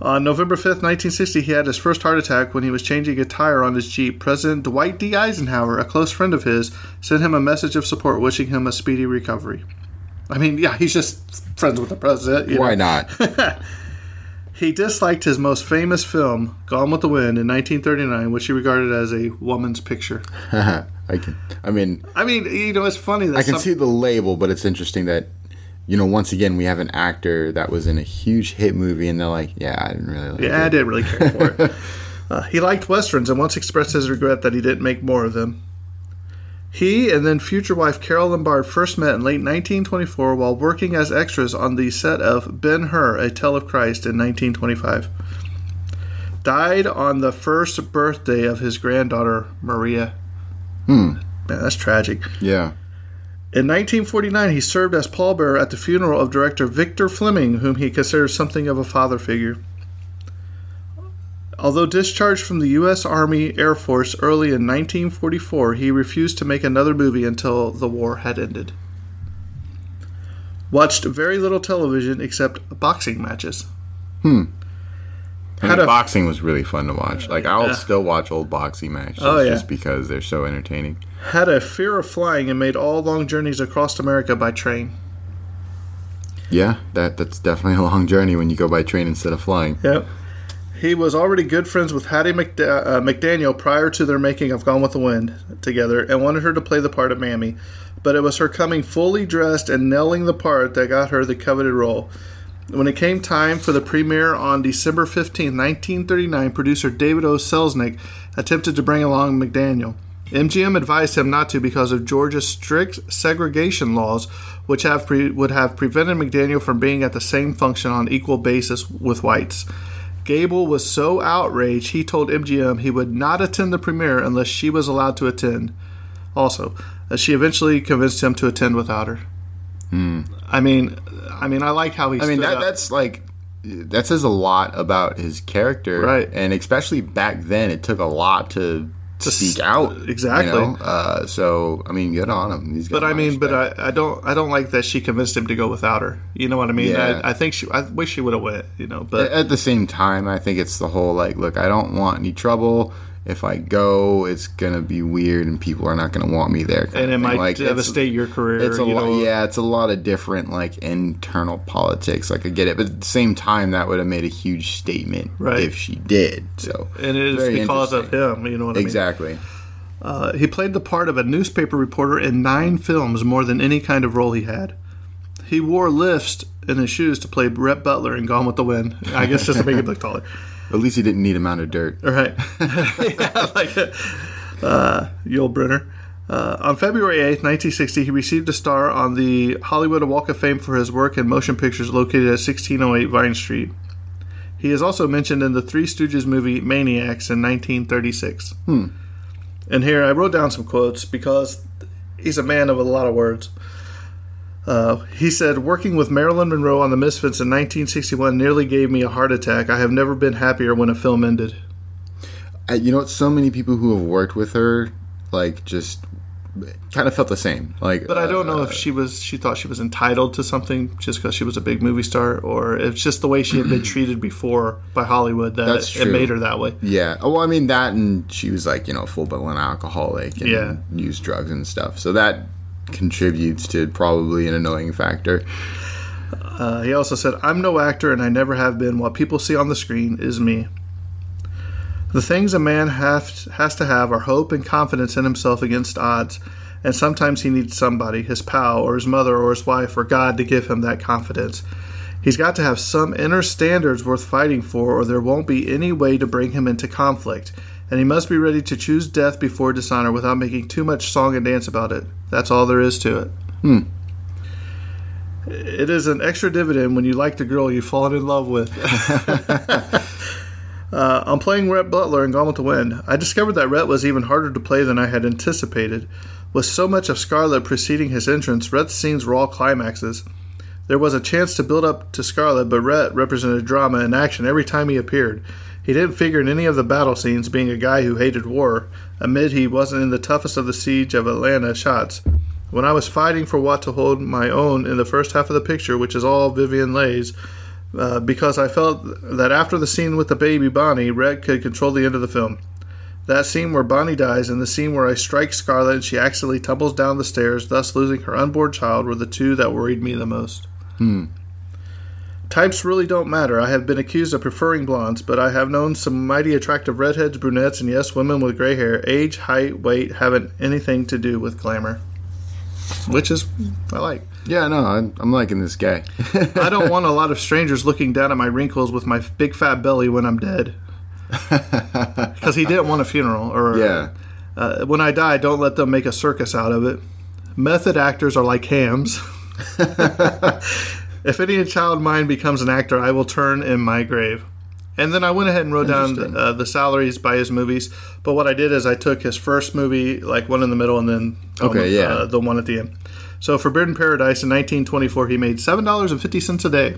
On November 5th, 1960, he had his first heart attack when he was changing a tire on his Jeep. President Dwight D. Eisenhower, a close friend of his, sent him a message of support wishing him a speedy recovery. I mean, yeah, he's just friends with the president. you why know. not? *laughs* He disliked his most famous film, Gone with the Wind, in 1939, which he regarded as a woman's picture. *laughs* I can. I mean, I mean, you know, it's funny that I can some- see the label, but it's interesting that, you know, once again, we have an actor that was in a huge hit movie, and they're like, "Yeah, I didn't really like Yeah, I didn't really care for it. *laughs* Uh, he liked westerns and once expressed his regret that he didn't make more of them. He and then future wife Carole Lombard first met in late 1924 while working as extras on the set of Ben Hur, A Tale of Christ in 1925. Died on the first birthday of his granddaughter, Maria. Hmm. Man, that's tragic. Yeah. In 1949, he served as pallbearer at the funeral of director Victor Fleming, whom he considered something of a father figure. Although discharged from the U.S. Army Air Force early in 1944, he refused to make another movie until the war had ended. Watched very little television except boxing matches. Hmm. I Had mean, a- boxing was really fun to watch. Like I'll still watch old boxing matches Oh, yeah. just because they're so entertaining. Had a fear of flying and made all long journeys across America by train. Yeah, that that's definitely a long journey when you go by train instead of flying. Yep. He was already good friends with Hattie McDa- uh, McDaniel prior to their making of Gone with the Wind together and wanted her to play the part of Mammy. But it was her coming fully dressed and nailing the part that got her the coveted role. When it came time for the premiere on December 15, 1939, producer David O. Selznick attempted to bring along McDaniel. MGM advised him not to because of Georgia's strict segregation laws, which have pre- would have prevented McDaniel from being at the same function on equal basis with whites. Gable was so outraged he told MGM he would not attend the premiere unless she was allowed to attend. Also, uh, she eventually convinced him to attend without her. I mean, I mean, I like how he. I mean that that's like that says a lot about his character, Right. And especially back then, it took a lot to. To speak out, exactly. You know? uh, so I mean, good on him. But I mean, but. I, I don't I don't like that she convinced him to go without her. You know what I mean? Yeah. I, I think she I wish she would have went. You know, but at the same time, I think it's the whole like, look, I don't want any trouble. If I go, it's gonna be weird, and people are not gonna want me there. and it might Like, devastate your career. It's a you lot, know? yeah. It's a lot of different like internal politics. Like I get it, but at the same time, that would have made a huge statement Right. if she did. So, And it is because of him. You know what I mean? Exactly. Uh, he played the part of a newspaper reporter in nine films, more than any kind of role he had. He wore lifts in his shoes to play Rhett Butler in Gone with the Wind. I guess just to make him look taller. *laughs* At least he didn't need a mound of dirt. All right. *laughs* *laughs* yeah, like uh, Yul Brynner. Uh, on February 8th, 1960, he received a star on the Hollywood Walk of Fame for his work in motion pictures located at 1608 Vine Street. He is also mentioned in the Three Stooges movie Maniacs in 1936. Hmm. And here I wrote down some quotes because he's a man of a lot of words. Uh, he said, Working with Marilyn Monroe on The Misfits in 1961 nearly gave me a heart attack. I have never been happier when a film ended. Uh, you know what? So many people who have worked with her, like, just kind of felt the same. Like, But I don't know uh, if she was she thought she was entitled to something just because she was a big movie star, or it's just the way she had been *clears throat* treated before by Hollywood that That's it, true. made her that way. Yeah. Oh, well, I mean that, and she was like, you know, full blown alcoholic and Yeah. used drugs and stuff. So that contributes to probably an annoying factor. Uh, he also said, "I'm no actor, and I never have been. What people see on the screen is me." The things a man have, has to have are hope and confidence in himself against odds, and sometimes he needs somebody, his pal, or his mother, or his wife, or God, to give him that confidence. He's got to have some inner standards worth fighting for, or there won't be any way to bring him into conflict. And he must be ready to choose death before dishonor without making too much song and dance about it. That's all there is to it. It is an extra dividend when you like the girl you've fallen in love with. *laughs* uh, I'm playing Rhett Butler in Gone with the Wind. I discovered that Rhett was even harder to play than I had anticipated. With so much of Scarlett preceding his entrance, Rhett's scenes were all climaxes. There was a chance to build up to Scarlett, but Rhett represented drama and action every time he appeared. He didn't figure in any of the battle scenes, being a guy who hated war, amid he wasn't in the toughest of the siege of Atlanta shots. When I was fighting for what to hold my own in the first half of the picture, which is all Vivien Leigh's, uh, because I felt that after the scene with the baby Bonnie, Rhett could control the end of the film. That scene where Bonnie dies and the scene where I strike Scarlett and she accidentally tumbles down the stairs, thus losing her unborn child, were the two that worried me the most. Types really don't matter. I have been accused of preferring blondes, but I have known some mighty attractive redheads, brunettes, and yes, women with gray hair. Age, height, weight haven't anything to do with glamour. Which is, I like. Yeah, no, I'm, I'm liking this guy. *laughs* I don't want a *laughs* lot of strangers looking down at my wrinkles with my big fat belly when I'm dead. *laughs* Because he didn't want a funeral. Or yeah. uh, when I die, don't let them make a circus out of it. Method actors are like hams. If any child mine becomes an actor, I will turn in my grave. And then I went ahead and wrote down Interesting. uh, the salaries by his movies. But what I did is I took his first movie, like one in the middle, and then Okay, uh, yeah. the one at the end. So for Bird in Paradise in 1924, he made seven dollars and fifty cents a day.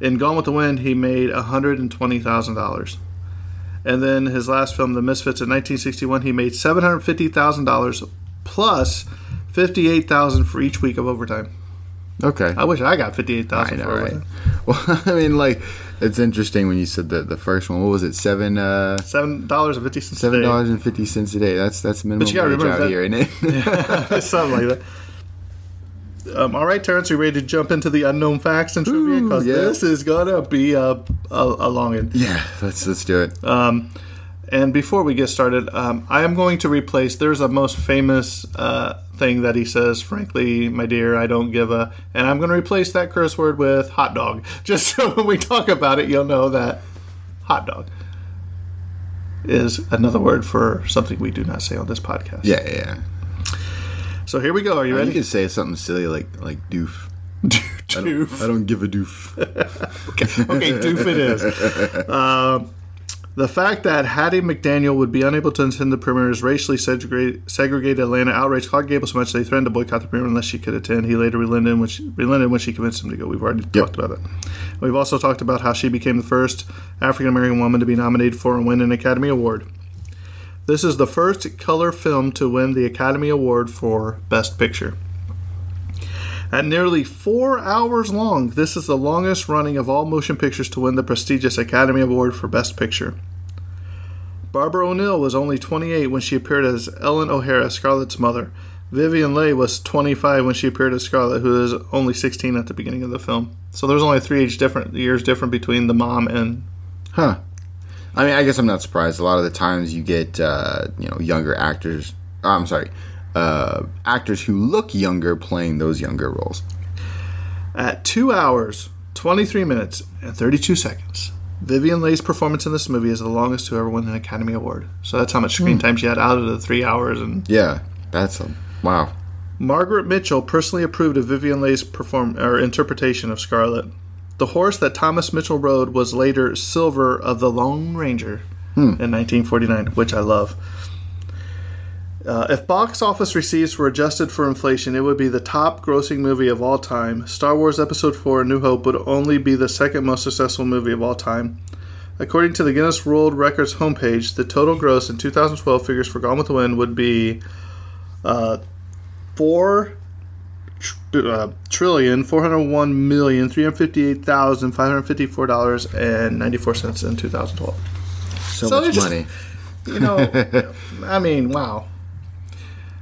In Gone with the Wind, he made hundred and twenty thousand dollars. And then his last film, The Misfits, in 1961, he made seven hundred fifty thousand dollars plus fifty-eight thousand for each week of overtime. Okay. I wish I got fifty-eight I know, for right? *laughs* Well, I mean, like, it's interesting when you said the the first one. What was it? Seven uh, Seven dollars and fifty cents. Seven dollars and fifty a day. That's that's minimum you gotta wage out that- here, isn't it? *laughs* *laughs* something like that. Um, all right, Terrence, are you ready to jump into the unknown facts and trivia? Because yeah. this is gonna be a uh, along it. Yeah, let's let's do it. And before we get started, um, I am going to replace. There's a most famous uh, thing that he says. Frankly, my dear, I don't give a. And I'm going to replace that curse word with hot dog, *laughs* just so when we talk about it, you'll know that hot dog is another word for something we do not say on this podcast. yeah, yeah. yeah. So here we go. Are you You ready? could say something silly like like doof. *laughs* I don't, Doof. I don't give a doof. *laughs* okay, doof it is. Um, the fact that Hattie McDaniel would be unable to attend the premiere's racially segregated, segregated Atlanta outraged Clark Gable so much they threatened to boycott the premiere unless she could attend. He later relented when she, relented when she convinced him to go. We've already talked about that. We've also talked about how she became the first African American woman to be nominated for and win an Academy Award. This is the first color film to win the Academy Award for Best Picture. At nearly four hours long, this is the longest running of all motion pictures to win the prestigious Academy Award for Best Picture. Barbara O'Neil was only 28 when she appeared as Ellen O'Hara, Scarlett's mother. Vivien Leigh was 25 when she appeared as Scarlett, who is only 16 at the beginning of the film. So there's only three age different years different between the mom and Huh. I mean, I guess I'm not surprised. A lot of the times you get, uh, you know, younger actors. oh, I'm sorry, uh, actors who look younger playing those younger roles. At 2 hours, 23 minutes, and 32 seconds, Vivien Leigh's performance in this movie is the longest to ever win an Academy Award. So that's how much screen time she had out of the three hours. And Yeah, that's a wow. Margaret Mitchell personally approved of Vivien Leigh's perform or interpretation of Scarlett. The horse that Thomas Mitchell rode was later Silver of the Lone Ranger in 1949, which I love. Uh, if box office receipts were adjusted for inflation, it would be the top grossing movie of all time. Star Wars Episode 4 A New Hope would only be the second most successful movie of all time. According to the Guinness World Records homepage, the total gross in 2012 figures for Gone with the Wind would be uh, four tr- uh, trillion four hundred one million three hundred fifty eight thousand five hundred fifty four dollars and ninety four cents in two thousand twelve. So, So much it just- money. You know, *laughs* I mean, wow.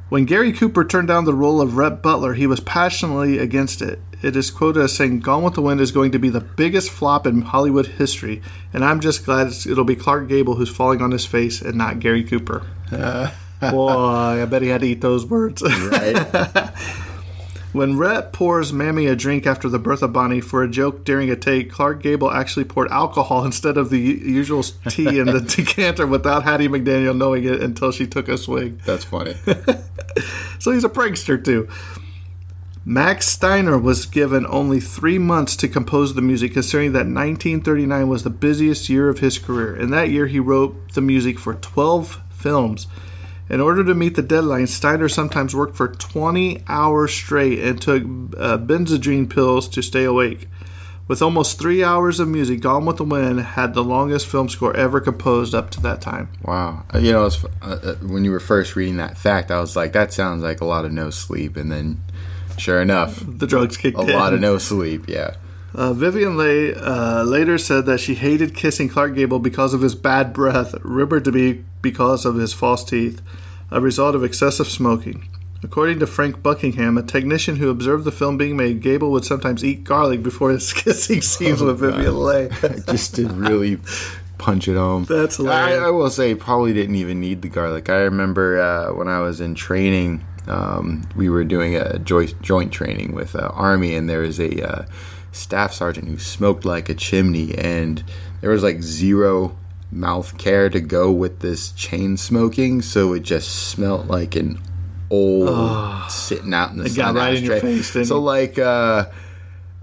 When Gary Cooper turned down the role of Rhett Butler, he was passionately against it. It is quoted as saying, "Gone with the Wind is going to be the biggest flop in Hollywood history, and I'm just glad it'll be Clark Gable who's falling on his face and not Gary Cooper." Uh, *laughs* Boy, I bet he had to eat those words. Right? *laughs* When Rhett pours Mammy a drink after the birth of Bonnie for a joke during a take, Clark Gable actually poured alcohol *laughs* instead of the usual tea in the *laughs* decanter without Hattie McDaniel knowing it until she took a swig. that's funny. *laughs* So he's a prankster too. Max Steiner was given only three months to compose the music, considering that 1939 was the busiest year of his career. In that year, he wrote the music for 12 films. In order to meet the deadline, Steiner sometimes worked for 20 hours straight and took uh, Benzedrine pills to stay awake. With almost three hours of music, Gone with the Wind had the longest film score ever composed up to that time. Wow. Uh, You know, it's, uh, uh, when you were first reading that fact, I was like, that sounds like a lot of no sleep. And then, sure enough, The drugs kicked a in. lot of no sleep. Yeah. Uh, Vivien Leigh uh, later said that she hated kissing Clark Gable because of his bad breath, rumored to be because of his false teeth, a result of excessive smoking. According to Frank Buckingham, a technician who observed the film being made, Gable would sometimes eat garlic before his *laughs* kissing scenes with Vivien Leigh. Just to really punch it home. That's I, hilarious. I will say, probably didn't even need the garlic. I remember uh, when I was in training, um, we were doing a joint, joint training with uh, Army, and there was a uh, staff sergeant who smoked like a chimney, and there was like zero mouth care to go with this chain smoking, so it just smelled like an old sitting out in the sun right in your ashtray. face, so like. Uh,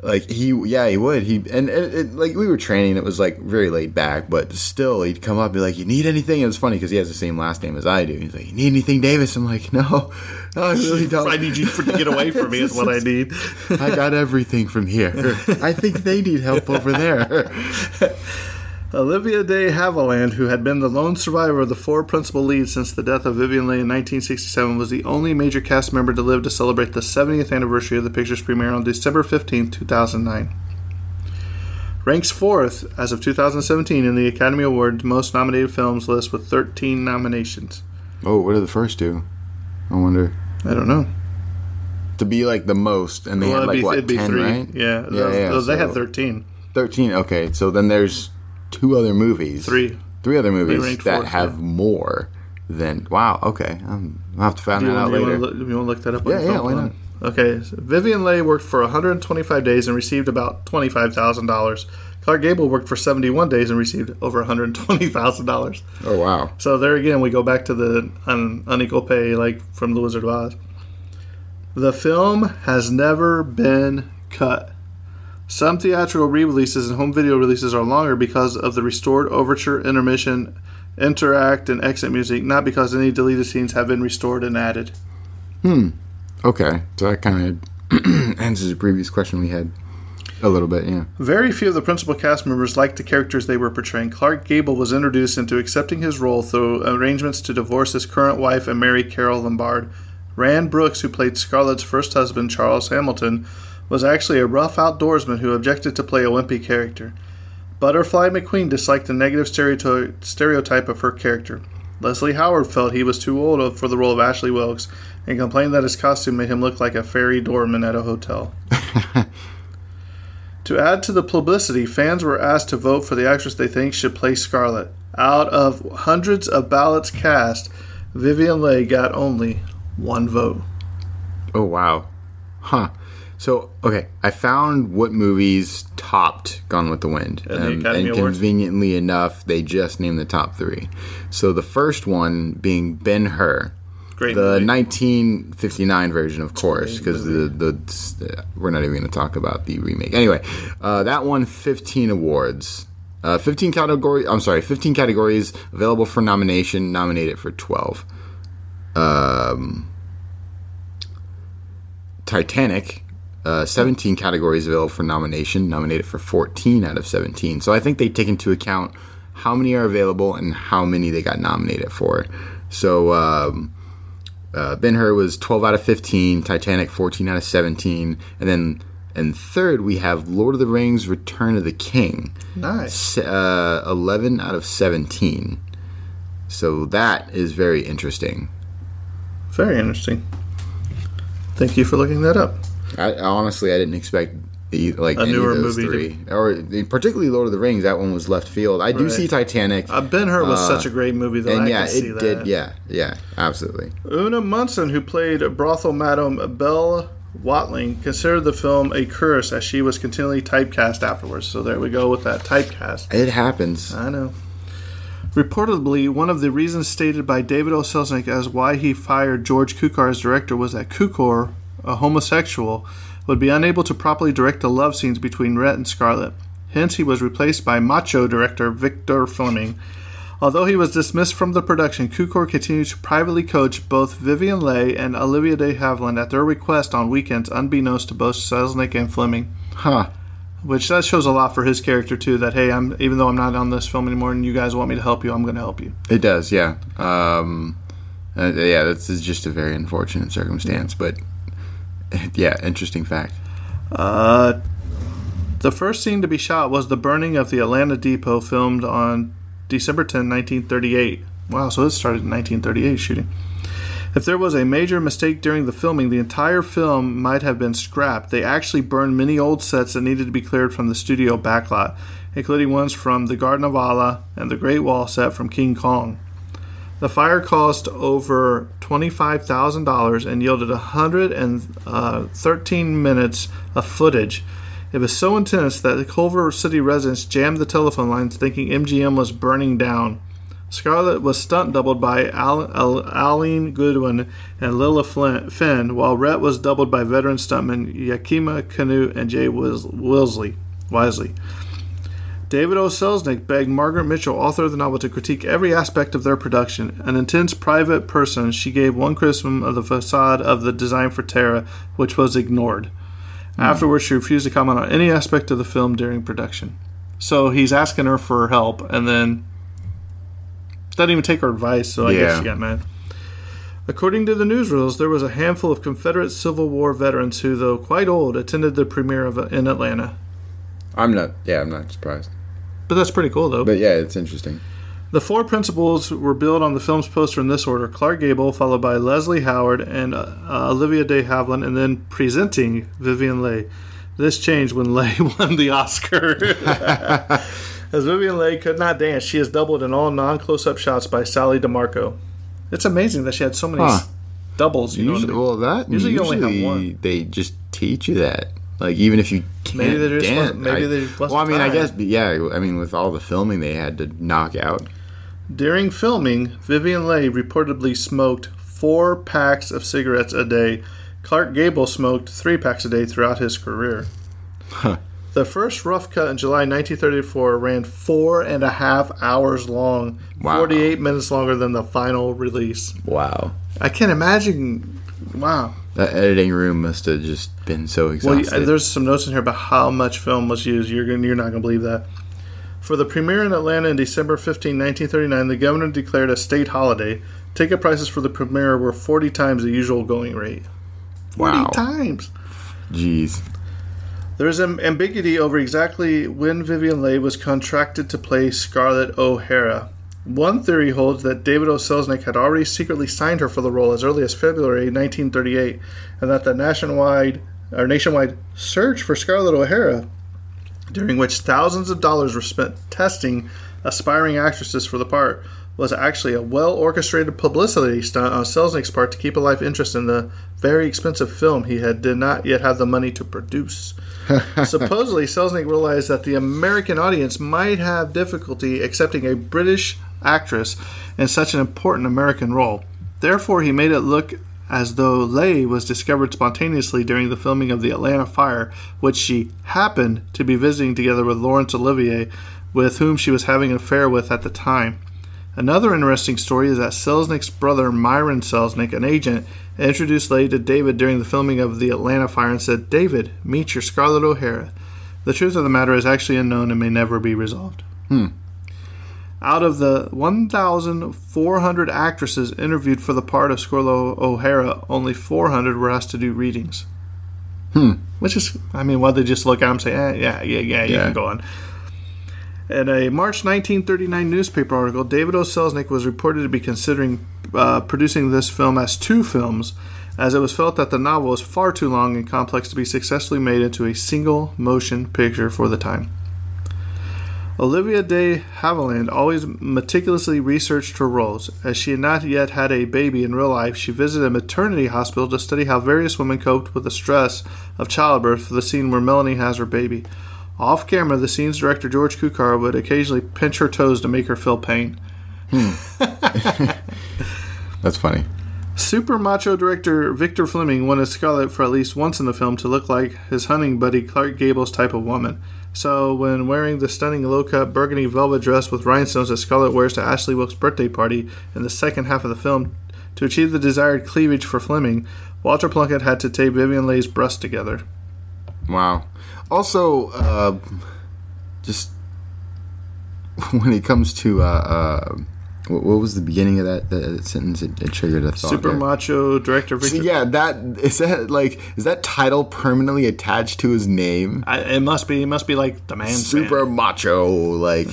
like he yeah he would. He and, and it, like we were training it was like very laid back but still he'd come up and be like you need anything? It was funny because he has the same last name as i do. He's like you need anything davis? I'm like no no i really *laughs* don't. I need you to get away from me, is what I *laughs* need. i got everything from here. I think they need help over there *laughs* Olivia de Havilland, who had been the lone survivor of the four principal leads since the death of Vivien Leigh in 1967, was the only major cast member to live to celebrate the 70th anniversary of the picture's premiere on December 15, 2009. Ranks fourth as of 2017 in the Academy Awards most nominated films list with 13 nominations. oh what did the first do i wonder I don't know. to be like the most and they Well, had like be, what it'd be three. right Yeah, yeah, those- yeah those- they had so 13. 13 okay so then there's two other movies. Three. Three other movies that fourth, have yeah. more than. Wow. Okay. Um, I'll have to find Do that out want, do you later. look, you want to look that up? Yeah, yeah, why not? Okay, so Vivien Leigh worked for 125 days and received about $25,000. Clark Gable worked for 71 days and received over $120,000. Oh wow. So there again, we go back to the un- unequal pay, like from The Wizard of Oz. The film has never been cut. Some theatrical re-releases and home video releases are longer because of the restored overture, intermission, interact, and exit music, not because any deleted scenes have been restored and added. Hmm. Okay. So that kind of *clears throat* answers the previous question we had a little bit. Yeah. Very few of the principal cast members liked the characters they were portraying. Clark Gable was introduced into accepting his role through arrangements to divorce his current wife and marry Carole Lombard. Rand Brooks, who played Scarlett's first husband, Charles Hamilton, was actually a rough outdoorsman who objected to play a wimpy character. Butterfly McQueen disliked the negative stereoty- stereotype of her character. Leslie Howard felt he was too old for the role of Ashley Wilkes and complained that his costume made him look like a fairy doorman at a hotel. *laughs* To add to the publicity, fans were asked to vote for the actress they think should play Scarlett. Out of hundreds of ballots cast, Vivien Leigh got only one vote. Oh wow. Huh. So okay, I found what movies topped Gone with the Wind, And the Um, and Awards? conveniently enough, they just named the top three. So the first one being Ben Hur, Great the movie. 1959 version, of course, because the the we're not even going to talk about the remake. Anyway, uh, that won 15 awards. Uh, 15 categories. I'm sorry, 15 categories available for nomination. Nominated for 12. Um, Titanic, uh, 17 categories available for nomination, nominated for 14 out of 17. So I think they take into account how many are available and how many they got nominated for. So um, uh, Ben Hur was 12 out of 15, Titanic 14 out of 17, and then and third we have Lord of the Rings: Return of the King, Nice. uh, 11 out of 17. So that is very interesting. Very interesting. Thank you for looking that up. I, honestly, I didn't expect like A any newer of those movie three, or particularly Lord of the Rings. That one was left field. I do Right. see Titanic, Uh, ben Hur was Uh, such a great movie, though. and I yeah, it did. Yeah, yeah, absolutely. Ona Munson, who played brothel madam Belle Watling, considered the film a curse as she was continually typecast afterwards. So there we go with that typecast. It happens. I know. Reportedly, one of the reasons stated by David O. Selznick as why he fired George Cukor as director was that Cukor, a homosexual, would be unable to properly direct the love scenes between Rhett and Scarlett. Hence, he was replaced by macho director Victor Fleming. Although he was dismissed from the production, Cukor continued to privately coach both Vivien Leigh and Olivia de Havilland at their request on weekends, unbeknownst to both Selznick and Fleming Huh. which that shows a lot for his character too. That hey, I'm even though I'm not on this film anymore, and you guys want me to help you, I'm going to help you. It does, yeah. Um, uh, yeah, this is just a very unfortunate circumstance, but *laughs* yeah, interesting fact. Uh, the first scene to be shot was the burning of the Atlanta Depot, filmed on December 10, 1938. Wow, so it started in 1938 shooting. If there was a major mistake during the filming, the entire film might have been scrapped. They actually burned many old sets that needed to be cleared from the studio backlot, including ones from The Garden of Allah and the Great Wall set from King Kong. The fire cost over $25,000 and yielded 113 uh, minutes of footage. It was so intense that the Culver City residents jammed the telephone lines thinking MGM was burning down. Scarlett was stunt doubled by Al- Al- Aline Goodwin and Lila Flint- Finn, while Rhett was doubled by veteran stuntmen Yakima Canutt and Jay Wis- Wilsley. Wisely. David O. Selznick begged Margaret Mitchell, author of the novel, to critique every aspect of their production. An intense private person, she gave one criticism of the facade of the design for Tara, which was ignored. Hmm. Afterwards, she refused to comment on any aspect of the film during production. So he's asking her for help, and then doesn't even take her advice. So I guess she got mad. According to the newsreels, there was a handful of Confederate Civil War veterans who, though quite old, attended the premiere of in Atlanta. I'm not. Yeah, I'm not surprised. But that's pretty cool, though. But yeah, it's interesting. The four principals were billed on the film's poster in this order Clark Gable, followed by Leslie Howard and uh, uh, Olivia de Havilland, and then presenting Vivien Leigh. This changed when Leigh *laughs* won the Oscar. *laughs* As Vivien Leigh could not dance, she is doubled in all non-close-up shots by Sally DeMarco. It's amazing that she had so many Huh. doubles. You know I mean? well, that Usually usually, you only have one. they just teach you that. Like even if you can't Maybe they just dance, maybe I- they well, I mean, I guess, yeah. I mean, with all the filming they had to knock out. During filming, Vivien Leigh reportedly smoked four packs of cigarettes a day. Clark Gable smoked three packs a day throughout his career. The first rough cut in July 1934 ran four and a half hours long, Wow. 48 minutes longer than the final release. Wow, I can't imagine. Wow. That editing room must have just been so Well, uh, exhausted. there's some notes in here about how much film was used. You're gonna, you're not going to believe that. For the premiere in Atlanta in December 15, 1939, the governor declared a state holiday. Ticket prices for the premiere were 40 times the usual going rate. 40 wow, times. jeez. There's an ambiguity over exactly when Vivien Leigh was contracted to play Scarlett O'Hara. One theory holds that David O. Selznick had already secretly signed her for the role as early as February 1938, and that the nationwide or nationwide search for Scarlett O'Hara, during which thousands of dollars were spent testing aspiring actresses for the part, was actually a well orchestrated publicity stunt on Selznick's part to keep a alive interest in the very expensive film he had did not yet have the money to produce. *laughs* Supposedly, Selznick realized that the American audience might have difficulty accepting a British actress in such an important American role. Therefore, he made it look as though Leigh was discovered spontaneously during the filming of The Atlanta Fire, which she happened to be visiting together with Laurence Olivier, with whom she was having an affair with at the time. Another interesting story is that Selznick's brother, Myron Selznick, an agent, introduced Leigh to David during the filming of The Atlanta Fire and said, David, meet your Scarlett O'Hara. The truth of the matter is actually unknown and may never be resolved. Hmm. Out of the 1,400 actresses interviewed for the part of Scarlett O'Hara, only 400 were asked to do readings. Hmm. Which is, I mean, why they just look at him and say, eh, yeah, yeah, yeah, you Yeah. can go on. In a March 1939 newspaper article, David O. Selznick was reported to be considering uh, producing this film as two films, as it was felt that the novel was far too long and complex to be successfully made into a single motion picture for the time. Olivia de Havilland always meticulously researched her roles. As she had not yet had a baby in real life, she visited a maternity hospital to study how various women coped with the stress of childbirth for the scene where Melanie has her baby. Off camera, the scene's director George Cukor would occasionally pinch her toes to make her feel pain. Hmm. *laughs* That's funny. Super macho director Victor Fleming wanted Scarlett for at least once in the film to look like his hunting buddy Clark Gable's type of woman. So, when wearing the stunning low cut burgundy velvet dress with rhinestones that Scarlett wears to Ashley Wilkes' birthday party in the second half of the film, to achieve the desired cleavage for Fleming, Walter Plunkett had to tape Vivien Leigh's breasts together. Wow. Also, uh, just *laughs* when it comes to uh, uh, what, what was the beginning of that, that sentence? It, it triggered a thought. Super there. macho director So, yeah, that is that like is that title permanently attached to his name? I, it must be. It must be like the man. Super macho, like.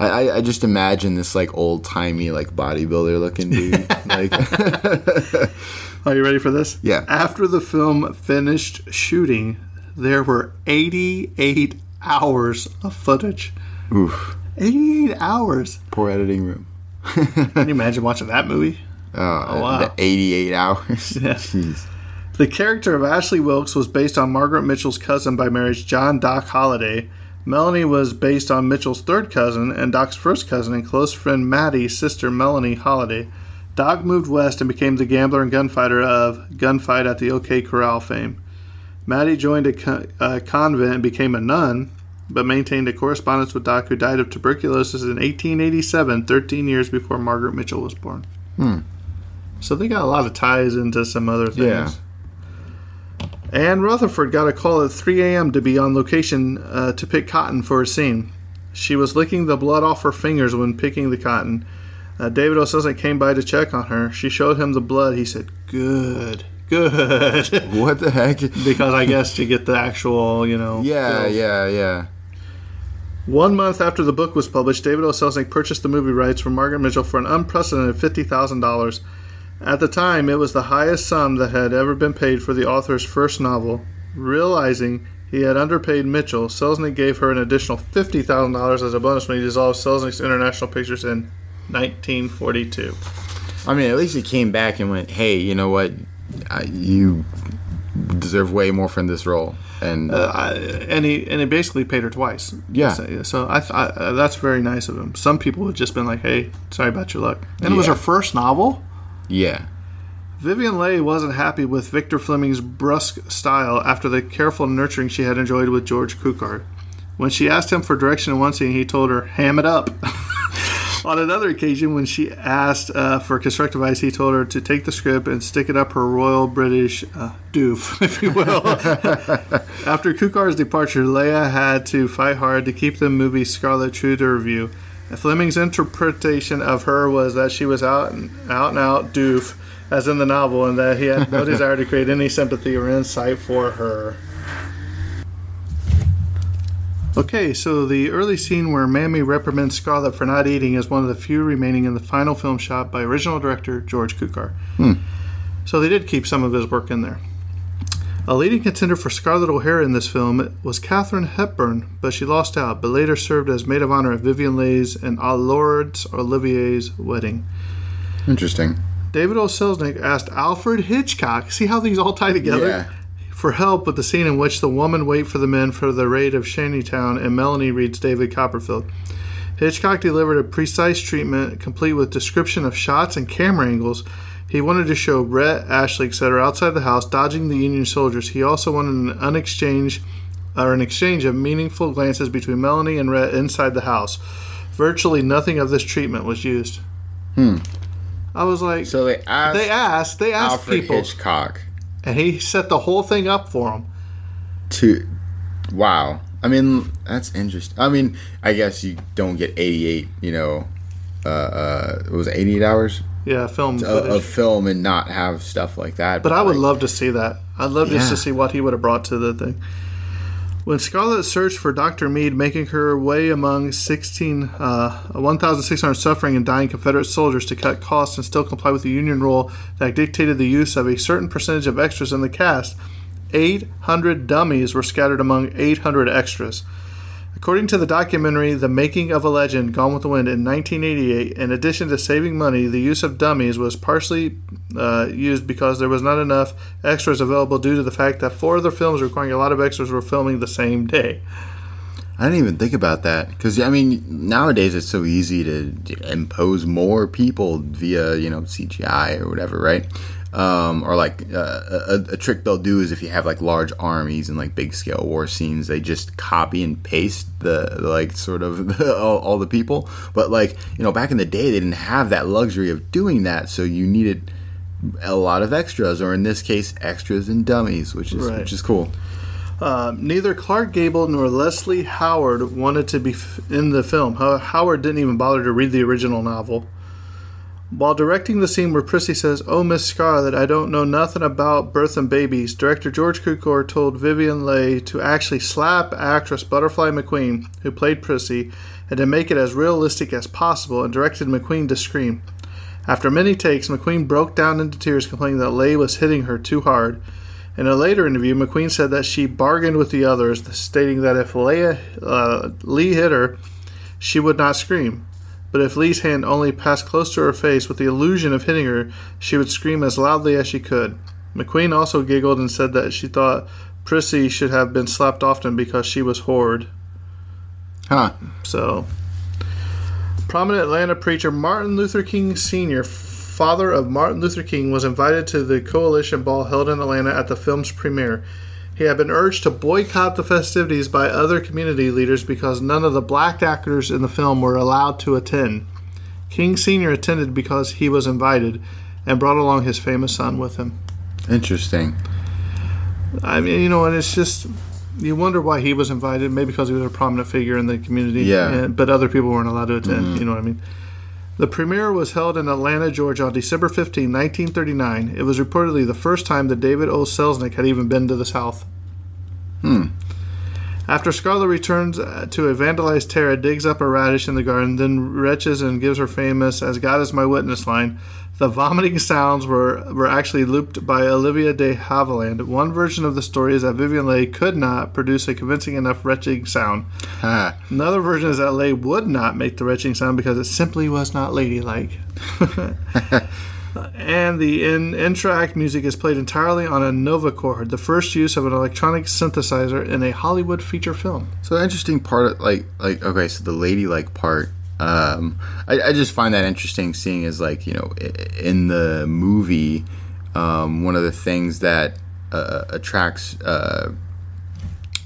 I, I, I just imagine this like old timey like bodybuilder looking dude. *laughs* like *laughs* Are you ready for this? Yeah. After the film finished shooting, there were 88 hours of footage. oof, 88 hours. poor editing room. Can you imagine watching that movie? Oh, oh wow. the 88 hours. *laughs* Yeah. Jeez. The character of Ashley Wilkes was based on Margaret Mitchell's cousin by marriage, John Doc Holliday. Melanie was based on Mitchell's third cousin and Doc's first cousin and close friend Maddie's sister, Melanie Holliday. Doc moved west and became the gambler and gunfighter of Gunfight at the OK Corral fame. Maddie joined a, co- a convent and became a nun, but maintained a correspondence with Doc, who died of tuberculosis in 1887, 13 years before Margaret Mitchell was born. So they got a lot of ties into some other things. Yeah. Ann Rutherford got a call at 3 a.m. to be on location uh, to pick cotton for a scene. She was licking the blood off her fingers when picking the cotton. Uh, David O'Sullivan came by to check on her. She showed him the blood. He said, "Good, good," What the heck? *laughs* because I guess to get the actual, you know. Yeah, yeah, yeah. One month after the book was published, David O. Selznick purchased the movie rights from Margaret Mitchell for an unprecedented $50,000. At the time, it was the highest sum that had ever been paid for the author's first novel. Realizing He had underpaid Mitchell. Selznick gave her an additional fifty thousand dollars as a bonus when he dissolved Selznick's International Pictures in 1942. I mean, at least he came back and went, "Hey, you know what? I, you deserve way more from this role." And Uh, I, and he and he basically paid her twice. Yeah. So, so I, th- I uh, that's very nice of him. Some people would just been like, "Hey, sorry about your luck." And it was her first novel. yeah, Vivien Leigh wasn't happy with Victor Fleming's brusque style after the careful nurturing she had enjoyed with George Cukor. When she asked him for direction in one scene, he told her, "Ham it up." *laughs* On another occasion, when she asked uh, for constructive advice, he told her to take the script and stick it up her royal British uh, doof, *laughs* if you will. *laughs* After Cukor's departure, Leigh had to fight hard to keep the movie Scarlett true to her view. Fleming's interpretation of her was that she was out and out and out doof, as in the novel, and that he had no *laughs* desire to create any sympathy or insight for her. Okay, so the early scene where Mammy reprimands Scarlett for not eating is one of the few remaining in the final film shot by original director George Cukor. Hmm. So they did keep some of his work in there. A leading contender for Scarlett O'Hara in this film was Katharine Hepburn, but she lost out, but later served as maid of honor at Vivien Leigh's and Laurence Olivier's wedding. interesting. David O. Selznick asked Alfred Hitchcock, see how these all tie together? Yeah. For help with the scene in which the woman wait for the men for the raid of Shantytown and Melanie reads David Copperfield. Hitchcock delivered a precise treatment complete with description of shots and camera angles. He wanted to show Rhett, Ashley, etc. outside the house dodging the Union soldiers. He also wanted an unexchange or an exchange of meaningful glances between Melanie and Rhett inside the house. Virtually nothing of this treatment was used. Hmm. I was like, So they asked, they asked, they asked Alfred people, Hitchcock and he set the whole thing up for him. to. Wow. I mean, that's interesting. I mean, I guess you don't get 88, you know, uh, uh, it was it 88 hours Yeah, film of, film and not have stuff like that. but I would like, love to see that. I'd love just to see what he would have brought to the thing. When Scarlett searched for Dr. Meade, making her way among 16, uh, 1,600 suffering and dying Confederate soldiers to cut costs and still comply with the Union rule that dictated the use of a certain percentage of extras in the cast, 800 dummies were scattered among 800 extras. According to the documentary The Making of a Legend, Gone with the Wind, in 1988, in addition to saving money, the use of dummies was partially uh, used because there was not enough extras available due to the fact that four other films requiring a lot of extras were filming the same day. I didn't even think about that because I mean nowadays it's so easy to impose more people via you know CGI or whatever, right? Um, or like uh, a, a trick they'll do is if you have like large armies and like big scale war scenes, they just copy and paste the like sort of *laughs* all, all the people. But like you know back in the day they didn't have that luxury of doing that, so you needed a lot of extras, or in this case, extras and dummies, which is Right. which is cool. Um, neither Clark Gable nor Leslie Howard wanted to be f- in the film. How- Howard didn't even bother to read the original novel. While directing the scene where Prissy says, Oh, Miss Scarlett, I don't know nothing about birth and babies, director George Cukor told Vivien Leigh to actually slap actress Butterfly McQueen, who played Prissy, and to make it as realistic as possible, and directed McQueen to scream. After many takes, McQueen broke down into tears, complaining that Leigh was hitting her too hard. In a later interview, McQueen said that she bargained with the others, stating that if Leigh, uh, Leigh hit her, she would not scream. But if Leigh's hand only passed close to her face with the illusion of hitting her, she would scream as loudly as she could. McQueen also giggled and said that she thought Prissy should have been slapped often because she was horrid. Huh? So, prominent Atlanta preacher Martin Luther King Sr., father of Martin Luther King, was invited to the coalition ball held in Atlanta at the film's premiere. He had been urged to boycott the festivities by other community leaders because none of the black actors in the film were allowed to attend. King Sr. attended because he was invited and brought along his famous son with him. Interesting. I mean, you know, and it's just you wonder why he was invited. Maybe because he was a prominent figure in the community. Yeah. and- but other people weren't allowed to attend. Mm-hmm. You know what I mean? The premiere was held in Atlanta, Georgia, on December 15, 1939. It was reportedly the first time that David O. Selznick had even been to the South. Hmm. After Scarlett returns uh, to a vandalized Tara, digs up a radish in the garden, then retches and gives her famous "As God is my witness" line. The vomiting sounds were were actually looped by Olivia de Havilland. One version of the story is that Vivien Leigh could not produce a convincing enough retching sound. Ah, Another version is that Leigh would not make the retching sound because it simply was not ladylike. *laughs* and the in, entr'acte music is played entirely on a Novachord, the first use of an electronic synthesizer in a Hollywood feature film. So the interesting part, of, like, like okay, so the ladylike part, um, I, I just find that interesting. Seeing as like you know, in the movie, um, one of the things that uh, attracts uh,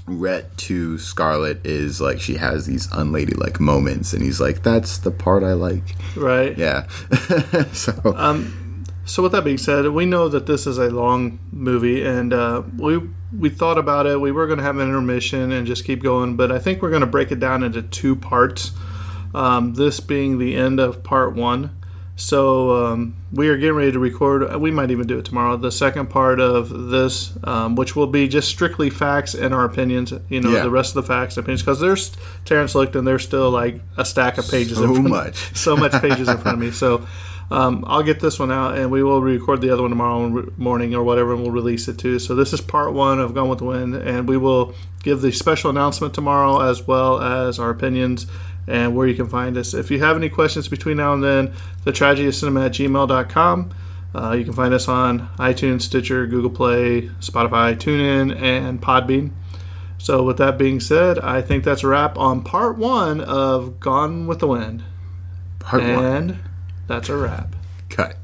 Rhett to Scarlett is like she has these unladylike moments, and he's like, "That's the part I like." Right? Yeah. *laughs* so So with that being said, we know that this is a long movie, and uh, we we thought about it. We were going to have an intermission and just keep going, but I think we're going to break it down into two parts. Um, this being the end of part one. So um, we are getting ready to record. We might even do it tomorrow. The second part of this, um, which will be just strictly facts and our opinions. You know, Yeah. the rest of the facts and opinions, because there's Terrence looked and there's still like a stack of pages. So in front much. *laughs* so much pages in front of me. So um, I'll get this one out, and we will record the other one tomorrow morning or whatever, and we'll release it too. So this is part one of Gone with the Wind, and we will give the special announcement tomorrow as well as our opinions and where you can find us. If you have any questions between now and then, the tragedy of cinema at gmail.com. Uh, you can find us on iTunes, Stitcher, Google Play, Spotify, TuneIn, and Podbean. So, with that being said, I think that's a wrap on part one of Gone with the Wind. part one And that's a wrap. cut.